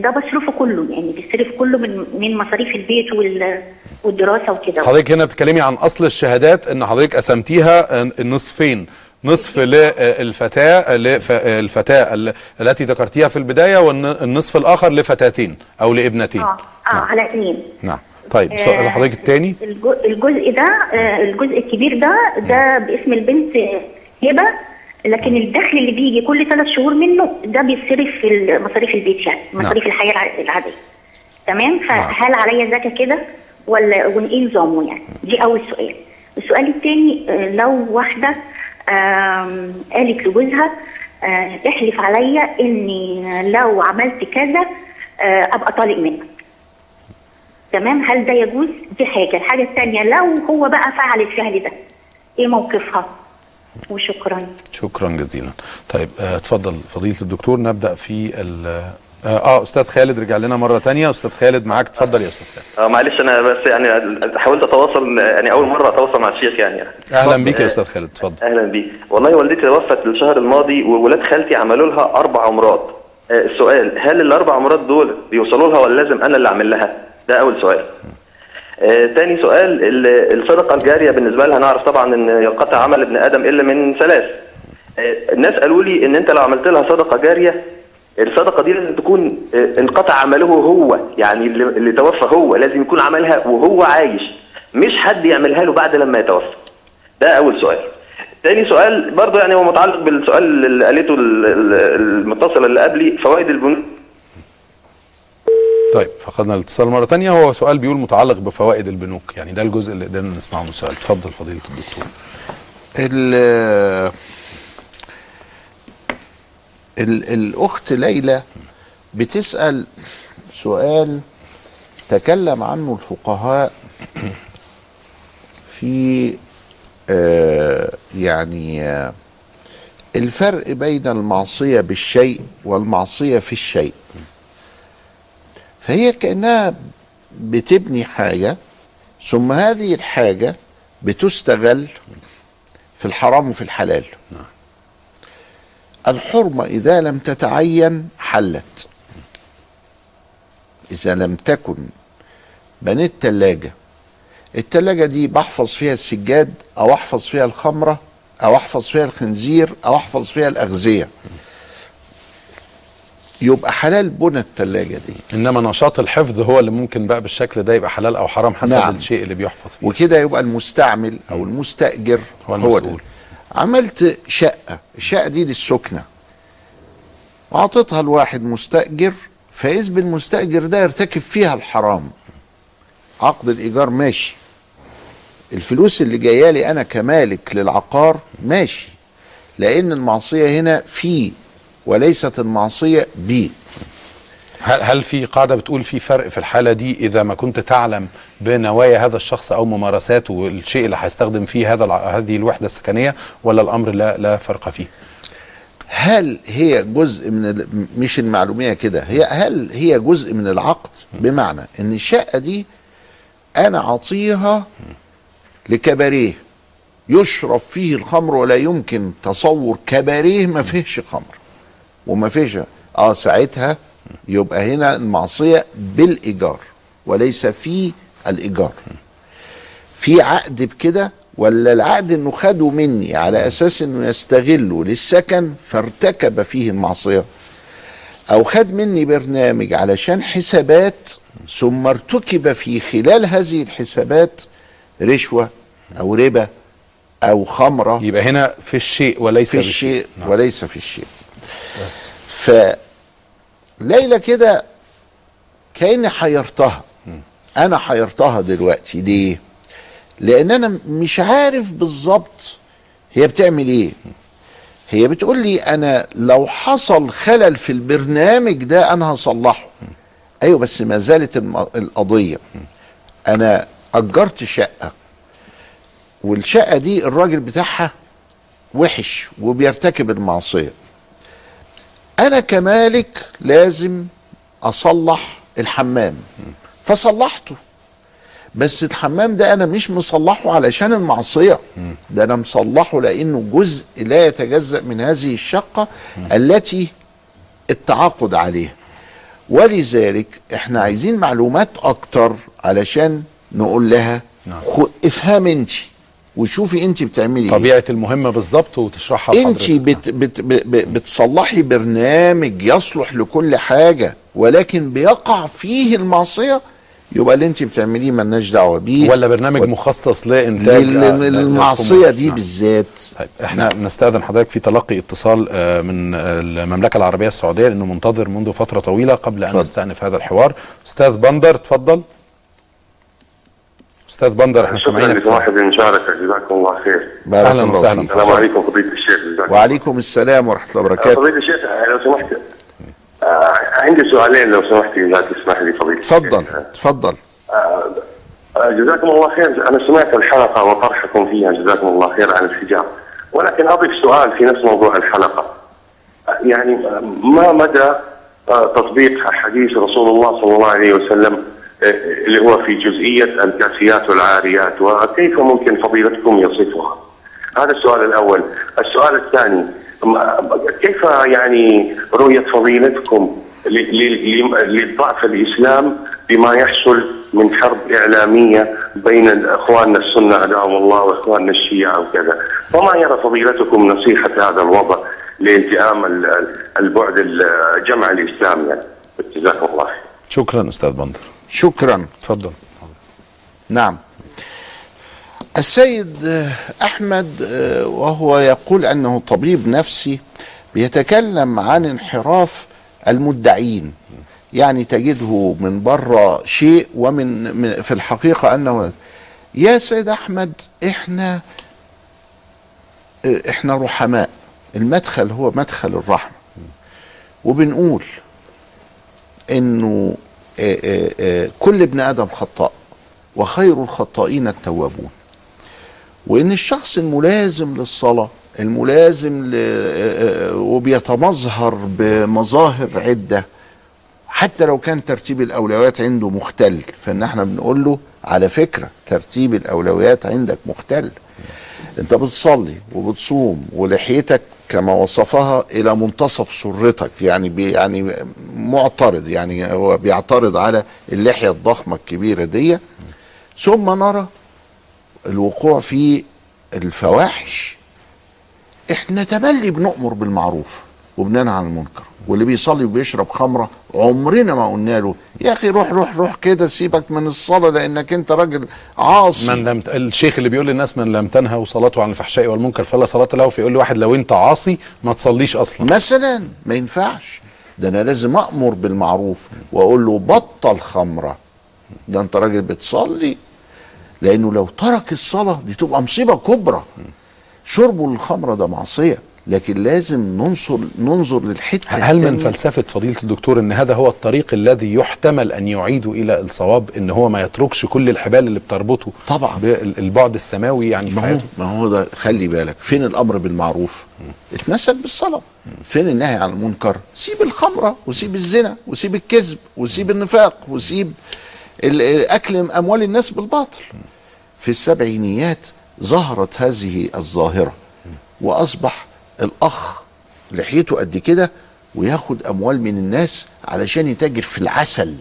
ده بصرفه كله يعني بيصرف كله من من مصاريف البيت وال- والدراسة وكده. حضرتك هنا بتتكلمي عن أصل الشهادات إن حضرتك قسمتيها آه، النصفين نصف للفتاة لف- الفتاة ال- التي ذكرتيها في البداية والنصف الآخر لفتاتين أو لابنتين. آه آه على اثنين نعم. طيب سؤال آه، حضرتك الثاني الجزء ده آه، الجزء الكبير ده ده باسم البنت آه، هبة. لكن الدخل اللي بيجي كل ثلاث شهور منه ده بيتصرف في مصاريف البيت يعني مصاريف الحياة الع- العادية. تمام؟ فهل عليا زكاة كده ولا وايه نظامه يعني؟ دي أول سؤال. السؤال الثاني لو واحدة قالت لجوزها آه، احلف عليا إني لو عملت كذا آه، أبقى طالق منك. تمام؟ هل ده يجوز؟ دي حاجة. الحاجة الثانية لو هو بقى فعل الفعل ده إيه موقفها؟ وشكرا. شكرا جزيلا. طيب آه، اتفضل فضيلة الدكتور. نبدأ في ال- آه آه، أستاذ خالد رجع لنا مرة تانية. أستاذ خالد معاك. اتفضل يا أستاذ خالد. آه معلش أنا بس يعني حاولت أتواصل يعني أول مرة أتواصل مع الشيخ يعني. أهلا بيك يا أستاذ خالد. اتفضل. أهلا بيك. والله والدتي توفت الشهر الماضي وولاد خالتي عملوا لها أربع عمرات آه، السؤال هل الأربع عمرات دول بيوصلوا لها ولا لازم أنا اللي أعمل لها؟ ده أول سؤال. آه، تاني سؤال ال- الصدقة الجارية بالنسبة لها نعرف طبعا إن ينقطع عمل ابن آدم إلا من ثلاث. آه، الناس قالوا لي إن أنت لو عملت لها صدقة جارية الصدقة دي لازم تكون آه، انقطع عمله هو يعني اللي, توفى هو لازم يكون عملها وهو عايش. مش حد يعملها له بعد لما يتوفى. ده أول سؤال. تاني سؤال برضه يعني هو متعلق بالسؤال اللي قالته ال- ال- المتصلة اللي قبلي فوائد البنوك. طيب فقدنا الاتصال مرة تانية. هو سؤال بيقول متعلق بفوائد البنوك يعني ده الجزء اللي قدرنا نسمعه من السؤال. اتفضل فضيلة الدكتور. ال ال الأخت ليلى بتسأل سؤال تكلم عنه الفقهاء في آه يعني آه الفرق بين المعصية بالشيء والمعصية في الشيء. فهي كأنها بتبني حاجة ثم هذه الحاجة بتستغل في الحرام وفي الحلال. الحرمة إذا لم تتعين حلت. إذا لم تكن بنيت تلاجة التلاجة دي بحفظ فيها السجاد أو أحفظ فيها الخمرة أو أحفظ فيها الخنزير أو أحفظ فيها الأغذية. يبقى حلال بنى التلاجة دي. إنما نشاط الحفظ هو اللي ممكن بقى بالشكل ده يبقى حلال أو حرام حسب نعم. الشيء اللي بيحفظ فيه. وكده يبقى المستعمل أو المستأجر هو هو ده. المسؤول. عملت شقة. الشقة دي للسكنة. واعطيتها لواحد مستأجر فاذ بالمستأجر ده يرتكب فيها الحرام. عقد الإيجار ماشي. الفلوس اللي جاية لي أنا كمالك للعقار ماشي. لأن المعصية هنا في وليست المعصية بي. هل هل في قاعدة بتقول في فرق في الحالة دي إذا ما كنت تعلم بنوايا هذا الشخص أو ممارساته والشيء اللي هيستخدم فيه هذا هذه الوحدة السكنية ولا الأمر لا لا فرق فيه؟ هل هي جزء من ال... مش المعلومية كده هي هل هي جزء من العقد؟ بمعنى إن الشقة دي أنا أعطيها لكباريه يشرب فيه الخمر ولا يمكن تصور كباريه ما فيهش خمر. وما فيش آه ساعتها يبقى هنا المعصية بالإيجار وليس في الإيجار في عقد بكده ولا العقد إنه خده مني على أساس إنه يستغله للسكن فارتكب فيه المعصية أو خد مني برنامج علشان حسابات ثم ارتكب في خلال هذه الحسابات رشوة أو ربا أو خمرة يبقى هنا في الشيء وليس في. الشيء نعم. وليس في الشيء ف ليلى كده كأني حيرتها. أنا حيرتها دلوقتي. ليه؟ لأن أنا مش عارف بالظبط هي بتعمل إيه. هي بتقول لي أنا لو حصل خلل في البرنامج ده أنا هصلحه. أيوه بس ما زالت القضية. أنا أجرت شقة. والشقة دي الراجل بتاعها وحش وبيرتكب المعصية. أنا كمالك لازم أصلح الحمام. فصلحته. بس الحمام ده أنا مش مصلحه علشان المعصية. ده أنا مصلحه لأنه جزء لا يتجزأ من هذه الشقة التي التعاقد عليها. ولذلك إحنا عايزين معلومات أكتر علشان نقول لها خ- افهم انت. وشوفي انت بتعملي إيه طبيعة المهمة بالظبط وتشرحها انت. بت بت بتصلحي برنامج يصلح لكل حاجة ولكن بيقع فيه المعصية يبقى اللي انت بتعمليه ملناش دعوة بيه ولا برنامج مخصص لانتاج لل- آه، للمعصيه للخمور. دي نعم. بالذات طيب إحنا نستأذن حضرتك في تلقي اتصال آه، من آه، المملكة العربية السعودية لأنه منتظر منذ فترة طويلة قبل أن. نستأنف هذا الحوار أستاذ بندر اتفضل أستاذ بندر إحنا شكرا سامعينك. لصاحب المشاركة جزاكم الله خير. الله وسهلاً. فيك. السلام عليكم فضيلة الشيخ. جزاكم وعليكم السلام ورحمة الله وبركاته. فضيلة الشيخ لو سمحت آه، عندي سؤالين لو سمحت لا تسمح لي فضيلة تفضل تفضل. آه، آه، جزاكم الله خير. أنا سمعت الحلقة وطرحكم فيها جزاكم الله خير عن الحجاب. ولكن أضيف سؤال في نفس موضوع الحلقة. آه، يعني آه، ما مدى تطبيق حديث رسول الله صلى الله عليه وسلم اللي هو في جزئية الكاسيات والعاريات وكيف ممكن فضيلتكم يصفها؟ هذا السؤال الأول. السؤال الثاني كيف يعني رؤية فضيلتكم ل- ل- ل- لضعف الإسلام بما يحصل من حرب إعلامية بين إخواننا السنة أداهم الله وإخواننا الشيعة وكذا؟ وما يرى فضيلتكم نصيحة هذا الوضع لالتئام ال- ال- البعد الجمع الإسلامي يعني؟ جزاكم الله خير. شكرا أستاذ بندر. شكرا. اتفضل نعم. السيد أحمد آه، وهو يقول أنه طبيب نفسي بيتكلم عن انحراف المدعين. يعني تجده من بره شيء ومن من- في الحقيقة أنه يا سيد أحمد إحنا آه، إحنا رحماء. المدخل هو مدخل الرحمة. وبنقول إنه آه، كل ابن آدم خطاء وخير الخطائين التوابون وإن الشخص الملازم للصلاة الملازم. آه، آه، وبيتمظهر بمظاهر عدة حتى لو كان ترتيب الأولويات عنده مختل فإن إحنا بنقول له على فكرة ترتيب الأولويات عندك مختل انت بتصلي وبتصوم ولحيتك كما وصفها إلى منتصف سرتك يعني بي يعني معترض يعني هو بيعترض على اللحية الضخمة الكبيرة دي. ثم نرى الوقوع في الفواحش. إحنا تملي بنؤمر بالمعروف. وبننهى عن المنكر. واللي بيصلي وبيشرب خمرة عمرنا ما قلنا له يا أخي روح روح روح كده سيبك من الصلاة لأنك أنت راجل عاصي. من لم الشيخ اللي بيقول للناس من لم تنهى صلاته عن الفحشاء والمنكر فلا صلاة له فيقول لواحد لو أنت عاصي ما تصليش أصلا. مثلا ما ينفعش. ده أنا لازم أمر بالمعروف وأقول له بطل خمرة. ده أنت راجل بتصلي. لأنه لو ترك الصلاة دي تبقى مصيبة كبرى. شربه للخمره ده معصية. لكن لازم ننظر ننظر للحتة هل من. فلسفة فضيلة الدكتور إن هذا هو الطريق الذي يحتمل أن يعيد إلى الصواب إن هو ما يتركش كل الحبال اللي بتربطه طبعا. بالبعد السماوي يعني في ما هو ما هو ده خلي بالك. فين الأمر بالمعروف؟ اتمثل بالصلاة. فين النهي عن المنكر؟ سيب الخمرة وسيب الزنا وسيب الكذب وسيب النفاق وسيب أكل أموال الناس بالباطل. في السبعينيات ظهرت هذه الظاهرة وأصبح الأخ لحيته قد كده وياخد أموال من الناس علشان يتاجر في العسل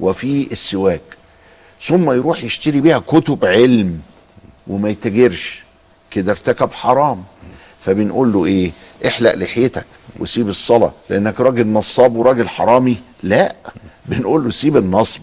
وفي السواك. ثم يروح يشتري بيها كتب علم وما يتاجرش. كده ارتكب حرام. فبنقول له إيه؟ احلق لحيتك وسيب الصلاة. لأنك راجل نصاب وراجل حرامي. لا. بنقول له سيب النصب.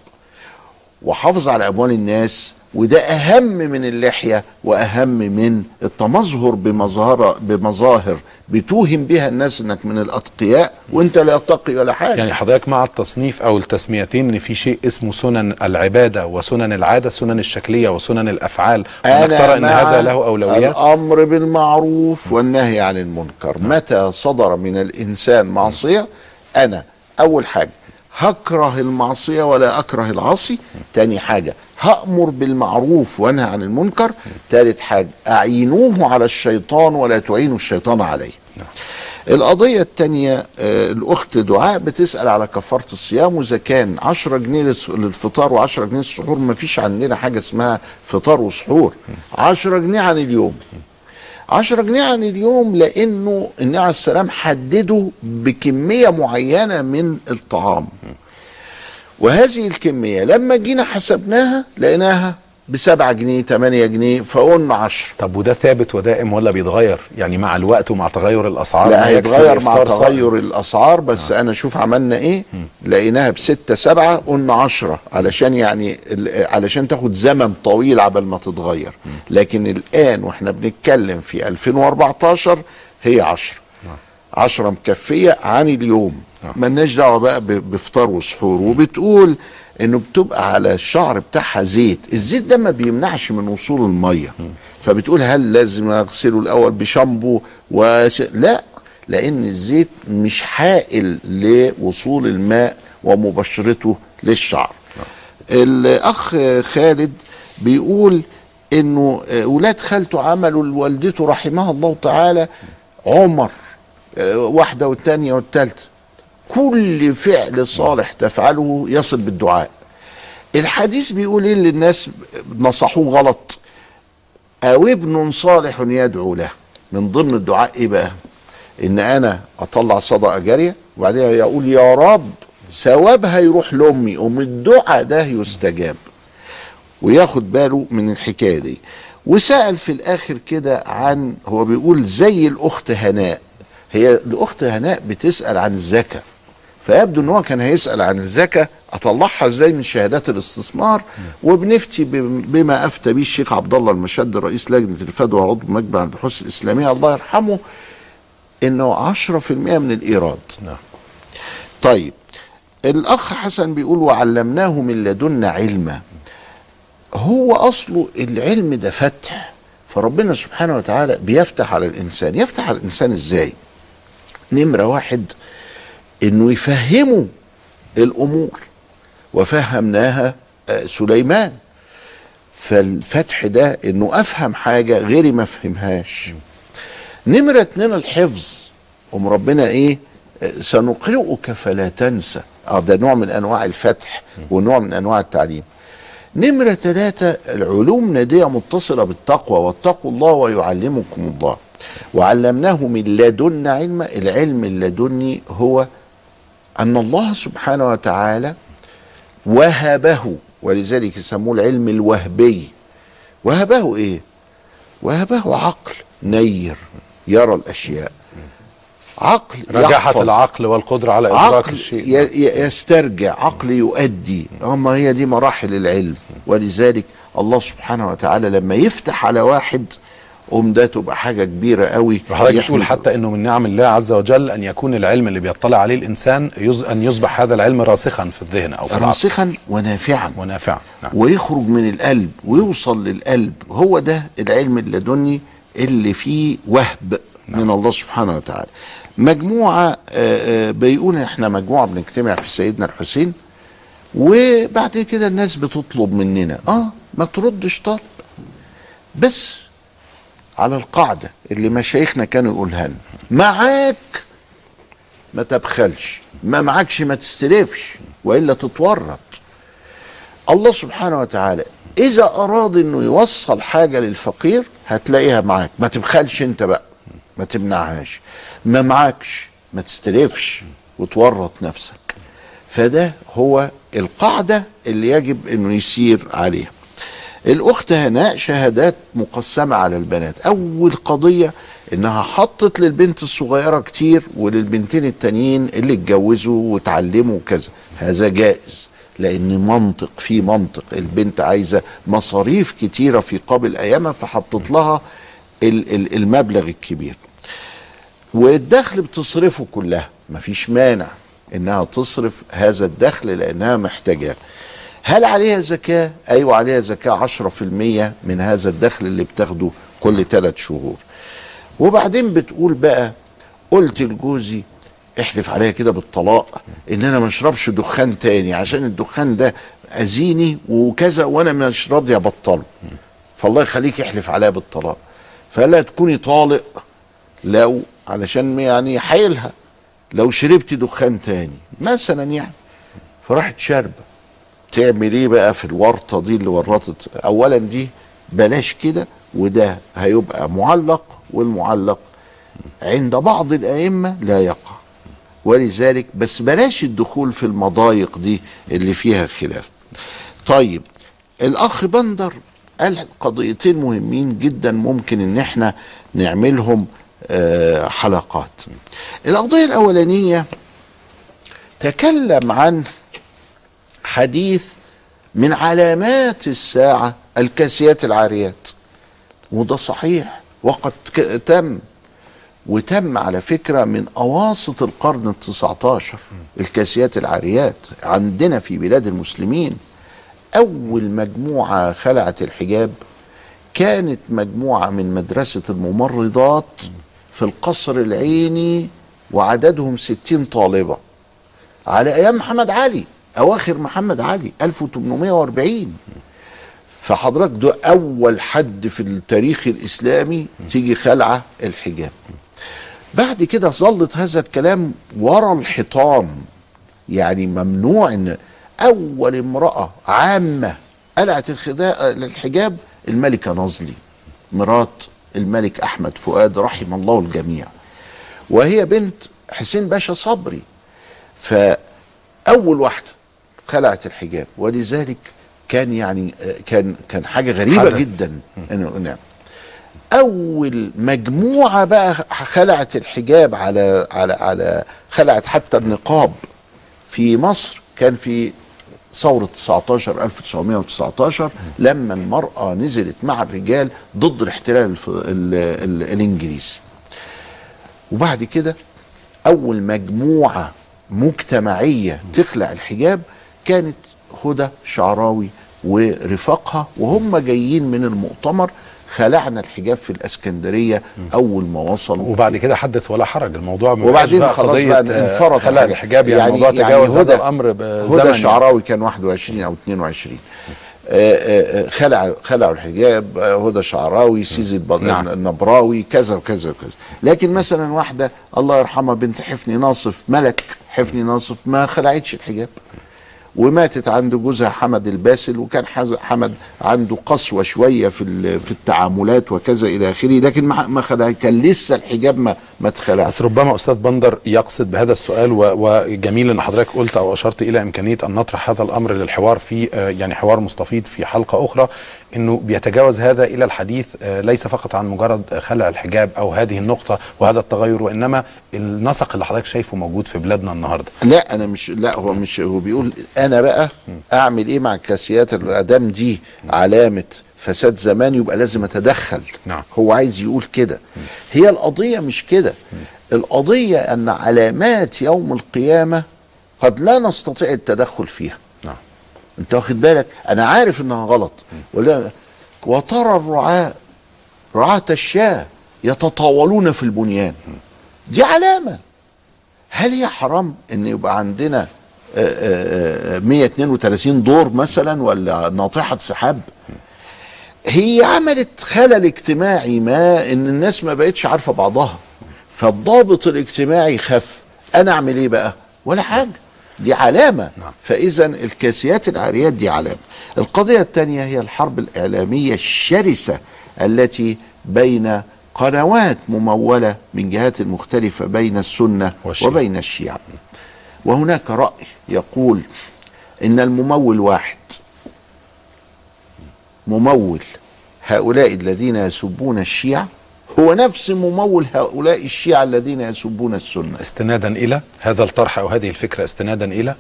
وحافظ على أموال الناس وده أهم من اللحية وأهم من التمظهر بمظاهر بمظاهر بتوهم بها الناس إنك من الأتقياء وأنت لا تقي ولا حاجة. يعني حضرتك مع التصنيف أو التسميتين إن في شيء اسمه سنن العبادة وسنن العادة سنن الشكلية وسنن الأفعال ونك ترى إن هذا له أولويات؟ الأمر بالمعروف والنهي عن المنكر. متى صدر من الإنسان معصية؟ أنا. أول حاجة هكره المعصية ولا أكره العاصي؟ تاني حاجة هأمر بالمعروف وانهى عن المنكر. تالت حاجة أعينوه على الشيطان ولا تعينوا الشيطان عليه. القضية التانية آه، الأخت دعاء بتسأل على كفارة الصيام وإذا كان 10 جنيه للفطار و10 جنيه للسحور ما فيش عندنا حاجة اسمها فطار وسحور. 10 جنيه عن اليوم. 10 جنيه عن اليوم لأنه النبي عليه السلام حدده بكمية معينة من الطعام. وهذه الكمية لما جينا حسبناها لقيناها بسبعة جنيه 8 جنيه فقلنا 10 طب وده ثابت ودائم ولا بيتغير؟ يعني مع الوقت ومع تغير الأسعار لا هيتغير مع؟ تغير الأسعار بس آه. أنا شوف عملنا إيه؟ لقيناها بستة سبعة قلنا عشرة علشان يعني ال- علشان تاخد زمن طويل عبل ما تتغير. لكن الآن وإحنا بنتكلم في 2014 هي عشرة. عشرة مكفية عن اليوم. ملناش دعوة بقى بفطار وسحور. وبتقول إنه بتبقى على الشعر بتاعها زيت. الزيت ده ما بيمنعش من وصول المية. فبتقول هل لازم أغسله الأول بشامبو وش... لا. لأن الزيت مش حائل لوصول الماء ومباشرته للشعر. الأخ خالد بيقول إنه ولاد خالته عملوا لوالدته رحمها الله تعالى عمر. واحدة والتانية والتالتة. كل فعل صالح تفعله يصل بالدعاء. الحديث بيقول إيه اللي الناس نصحوه غلط؟ أو ابن صالح يدعو له. من ضمن الدعاء إيه بقى؟ إن أنا أطلع صدقة جارية وبعدين يقول يا رب ثوابها يروح لأمي ام الدعاء ده يستجاب. وياخد باله من الحكاية دي. وسأل في الآخر كده عن هو بيقول زي الأخت هناء. هي الأخت هناء بتسأل عن الزكاة. فيبدو إن هو كان هيسأل عن الزكاة أطلعها إزاي من شهادات الاستثمار؟ وبنفتي بم- بما أفتى به الشيخ عبد الله المشد رئيس لجنة الفتوى وعضو مجمع البحوث الإسلامية. الله يرحمه إنه 10% من الإيراد. نعم. طيب الأخ حسن بيقول وعلمناه من لدنا علما. هو اصله العلم ده فتح. فربنا سبحانه وتعالى بيفتح على الإنسان. يفتح على الإنسان إزاي؟ نمرة واحد إنه يفهمه الأمور. وفهمناها آه، سليمان. فالفتح ده إنه أفهم حاجة غيري ما فهمهاش. نمرة اتنين الحفظ. ام ربنا إيه؟ آه، سنقرئك فلا تنسى. آه ده نوع من أنواع الفتح ونوع من أنواع التعليم. نمرة ثلاثة العلوم نادية متصلة بالتقوى واتقوا الله ويعلمكم الله. وعلمناه من لدنا علما العلم اللدني هو أن الله سبحانه وتعالى وهبه ولذلك يسموه العلم الوهبي. وهبه إيه؟ وهبه عقل نير يرى الأشياء. عقل يحفظ. العقل والقدرة على إدراك عقل الشيء. يسترجع عقل يؤدي. أما هي دي مراحل العلم. ولذلك الله سبحانه وتعالى لما يفتح على واحد قوم ده تبقى حاجة كبيرة قوي. وحضرتك بتقول حتى إنه من نعم الله عز وجل أن يكون العلم اللي بيطلع عليه الإنسان يز... أن يصبح هذا العلم راسخا في الذهن أو في العقل. راسخا ونافعا. ونافعا نعم. ويخرج من القلب ويوصل للقلب. هو ده العلم اللدني اللي فيه وهب من الله سبحانه وتعالى. مجموعة آه، آه، بيقول إحنا مجموعة بنجتمع في سيدنا الحسين وبعد كده الناس بتطلب مننا. آه ما تردش طلب. بس على القاعدة اللي مشايخنا كانوا يقولها لنا معاك ما تبخلش ما معكش ما تستلفش وإلا تتورط. الله سبحانه وتعالى إذا اراد إنه يوصل حاجة للفقير هتلاقيها معاك. ما تبخلش أنت بقى ما تمنعهاش. ما معكش ما تستلفش وتورط نفسك. فده هو القاعدة اللي يجب إنه يسير عليها. الأخت هناء شهادات مقسمة على البنات. أول قضية إنها حطت للبنت الصغيرة كتير وللبنتين التانيين اللي اتجوزوا وتعلموا كذا. هذا جائز لأن منطق في منطق البنت عايزة مصاريف كتيرة في قابل أيامها فحطت لها ال- ال- المبلغ الكبير. والدخل بتصرفه كلها مفيش مانع إنها تصرف هذا الدخل لأنها محتاجاه. هل عليها زكاة؟ أيوة عليها زكاة 10% من هذا الدخل اللي بتاخده كل ثلاث شهور. وبعدين بتقول بقى قلت لجوزي احلف عليا كده بالطلاق إن أنا ما أشربش دخان تاني عشان الدخان ده أذيني وكذا وأنا مش راضي أبطله. فالله يخليك احلف عليا بالطلاق. فلا تكوني طالق لو علشان يعني حيلها لو شربت دخان تاني مثلا يعني. فراحت شاربة. تعمل إيه بقى في الورطة دي اللي ورطت؟ اولا دي بلاش كده وده هيبقى معلق والمعلق عند بعض الأئمة لا يقع. ولذلك بس بلاش الدخول في المضايق دي اللي فيها خلاف. طيب الأخ بندر قال قضيتين مهمين جدا ممكن إن إحنا نعملهم آه، حلقات. القضية الأولانية تكلم عن حديث من علامات الساعة الكاسيات العاريات. وده صحيح. وقد تم وتم على فكرة من أواسط القرن التسعة عشر الكاسيات العاريات. عندنا في بلاد المسلمين أول مجموعة خلعت الحجاب كانت مجموعة من مدرسة الممرضات في القصر العيني وعددهم ستين طالبة. على أيام محمد علي. أواخر محمد علي 1840 فحضرتك ده أول حد في التاريخ الإسلامي تيجي خلعه الحجاب. بعد كده ظلت هذا الكلام ورا الحيطان يعني ممنوع إن أول امرأة عامة قلعت الحجاب الملكه نظلي مرات الملك أحمد فؤاد رحم الله الجميع. وهي بنت حسين باشا صبري. فأول واحدة خلعت الحجاب. ولذلك كان يعني كان كان حاجة غريبة حدث. جدا. إنه نعم. أول مجموعة بقى خلعت الحجاب على على على خلعت حتى النقاب في مصر كان في ثورة 19 1919 لما المرأة نزلت مع الرجال ضد الاحتلال الف... ال... ال... الإنجليزي. وبعد كده أول مجموعة مجتمعية تخلع الحجاب كانت هدى شعراوي ورفاقها وهم جايين من المؤتمر خلعنا الحجاب في الإسكندرية أول ما وصلوا وبعد كده حدث ولا حرج الموضوع وبعدين بقى خلاص بقى انفرط خلع الحجاب يعني, الموضوع تجاوز هذا الأمر بزمن هدى شعراوي كان 21 أو 22 آه، آه، آه، خلع خلعوا الحجاب هدى شعراوي سيزي نعم. النبراوي كذا وكذا وكذا. لكن مثلا واحدة الله يرحمها بنت حفني ناصف ملك حفني ناصف ما خلعتش الحجاب. وماتت عند جوزها حمد الباسل وكان حمد عنده قسوة شوية في في التعاملات وكذا إلى آخره لكن ما خلع كان لسه الحجاب ما ما اتخلعش. بس ربما أستاذ بندر يقصد بهذا السؤال وجميل إن حضرتك قلت أو أشرت إلى إمكانية أن نطرح هذا الأمر للحوار في آه، يعني حوار مستفيض في حلقة أخرى. إنه بيتجاوز هذا إلى الحديث آه، ليس فقط عن مجرد خلع الحجاب أو هذه النقطة وهذا التغير وإنما النسق اللي حضرتك شايفه موجود في بلادنا النهارده. لا أنا مش لا هو مش هو بيقول أنا بقى أعمل إيه مع الكاسيات الادام دي؟ علامة فساد زمان يبقى لازم أتدخل. نعم. هو عايز يقول كده. هي القضية مش كده. القضية أن علامات يوم القيامة قد لا نستطيع التدخل فيها. انت واخد بالك؟ أنا عارف انها غلط. ولا وترى الرعاة رعاة الشاة يتطاولون في البنيان. دي علامة. هل هي حرام ان يبقى عندنا آه، آه، آه، 132 دور مثلا ولا ناطحة سحاب؟ هي عملت خلل اجتماعي ما ان الناس ما بقتش عارفة بعضها. فالضابط الاجتماعي خف. أنا اعمل إيه بقى؟ ولا حاجة. دي علامة. فإذا الكاسيات العاريات دي علامة. القضية الثانية هي الحرب الإعلامية الشرسة التي بين قنوات ممولة من جهات مختلفة بين السنة والشيعة. وبين الشيعة. وهناك رأي يقول إن الممول واحد. ممول هؤلاء الذين يسبون الشيعة هو نفس ممول هؤلاء الشيعة الذين يسبون السنة. استنادا إلى هذا الطرح أو هذه الفكرة استنادا إلى؟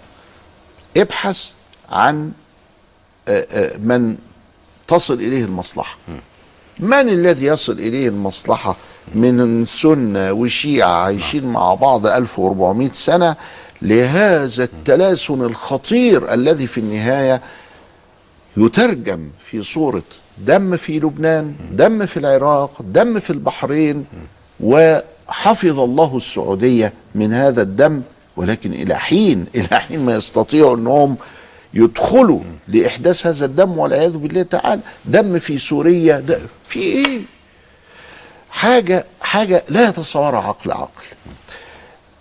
ابحث عن آه، آه، من تصل إليه المصلحة. من الذي يصل إليه المصلحة من سنة وشيعة عايشين مع بعض 1400 سنة لهذا التلاسن الخطير الذي في النهاية يترجم في صورة دم في لبنان دم في العراق دم في البحرين وحفظ الله السعودية من هذا الدم ولكن إلى حين إلى حين ما يستطيعوا أنهم يدخلوا لإحداث هذا الدم والعياذ بالله تعالى دم في سوريا في إيه؟ حاجة حاجة لا يتصورها عقل عقل.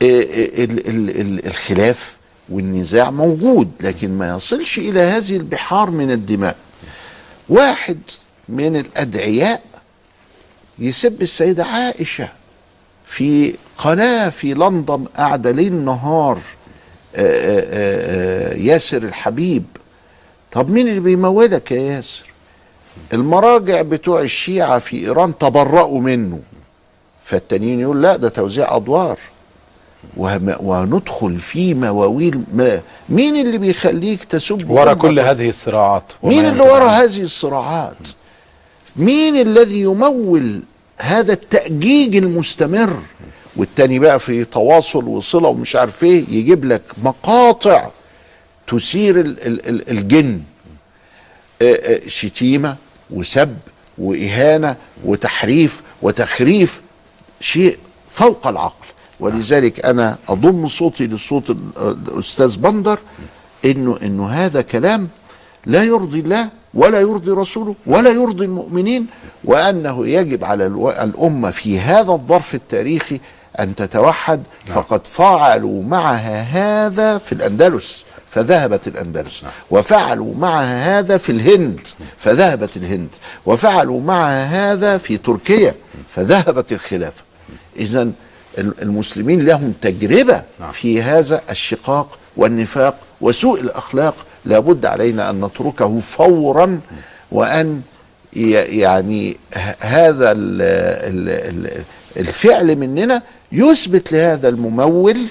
إيه إيه ال- ال- ال- الخلاف والنزاع موجود لكن ما يصلش إلى هذه البحار من الدماء. واحد من الأدعياء يسب السيدة عائشة في قناة في لندن قاعدة ليل نهار آه، آه، آه، ياسر الحبيب. طب مين اللي بيمولك يا ياسر؟ المراجع بتوع الشيعة في إيران تبرأوا منه. فالتانيين يقول لا ده توزيع أدوار. وندخل في مواويل ما مين اللي بيخليك تسب ورا؟ كل هذه الصراعات. مين اللي ورا؟ هذه الصراعات؟ مين الذي يمول هذا التأجيج المستمر؟ والتاني بقى في تواصل وصلة ومش عارف إيه يجيب لك مقاطع تثير ال- ال- ال- الجن. آه، آه، شتيمة وسب وإهانة وتحريف وتخريف شيء فوق العقل. ولذلك أنا أضم صوتي لصوت ال- الأستاذ بندر إنه إنه هذا كلام لا يرضي الله ولا يرضي رسوله ولا يرضي المؤمنين وأنه يجب على الأمة في هذا الظرف التاريخي أن تتوحد فقد فعلوا معها هذا في الأندلس فذهبت الأندلس. وفعلوا معها هذا في الهند فذهبت الهند. وفعلوا معها هذا في تركيا فذهبت الخلافة. إذا المسلمين لهم تجربة في هذا الشقاق والنفاق وسوء الأخلاق. لابد علينا أن نتركه فورا وأن يعني هذا ال ال ال الفعل مننا يثبت لهذا الممول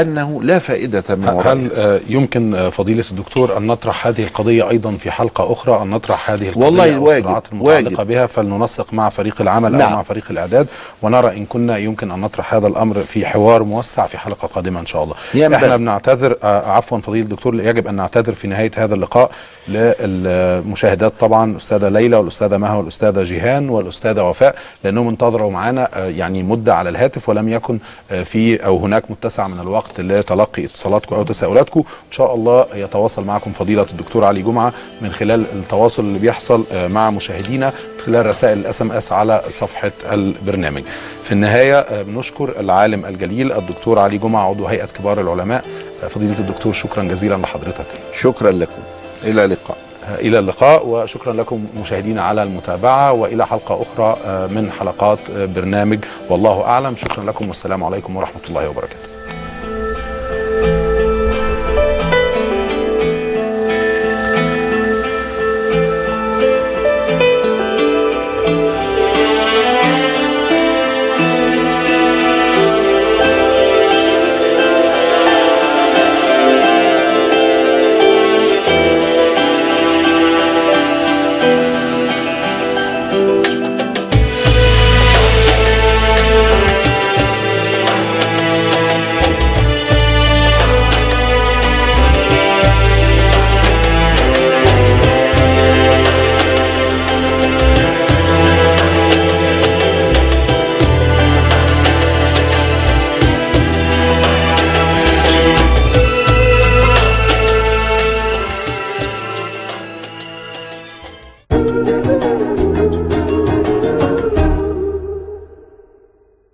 أنه لا فائدة من وراء هل آه، يمكن آه، فضيلة الدكتور أن نطرح هذه القضية أيضا في حلقة أخرى أن نطرح هذه القضية والله أو واجب، المتعلقة واجب. بها فلننسق مع فريق العمل أو نعم. مع فريق الإعداد ونرى إن كنا يمكن أن نطرح هذا الأمر في حوار موسع في حلقة قادمة إن شاء الله ينبغي. إحنا بنعتذر آه، عفوا فضيلة الدكتور يجب أن نعتذر في نهاية هذا اللقاء للمشاهدات طبعا الأستاذة ليلى والأستاذة مها والأستاذة جيهان والأستاذة وفاء لأنهم انتظروا معنا آه، يعني مدة على الهاتف ولم يكن آه، في أو هناك متسع من الوقت لتلقي اتصالاتكم أو تساؤلاتكم. إن شاء الله يتواصل معكم فضيلة الدكتور علي جمعة من خلال التواصل اللي بيحصل آه، مع مشاهدينا من خلال رسائل ال SMS على صفحة البرنامج. في النهاية آه، بنشكر العالم الجليل الدكتور علي جمعة عضو هيئة كبار العلماء. آه، فضيلة الدكتور شكرا جزيلا لحضرتك. شكرا لكم. إلى اللقاء. إلى اللقاء وشكرا لكم مشاهدينا على المتابعة وإلى حلقة أخرى من حلقات برنامج والله أعلم. شكرا لكم والسلام عليكم ورحمة الله وبركاته.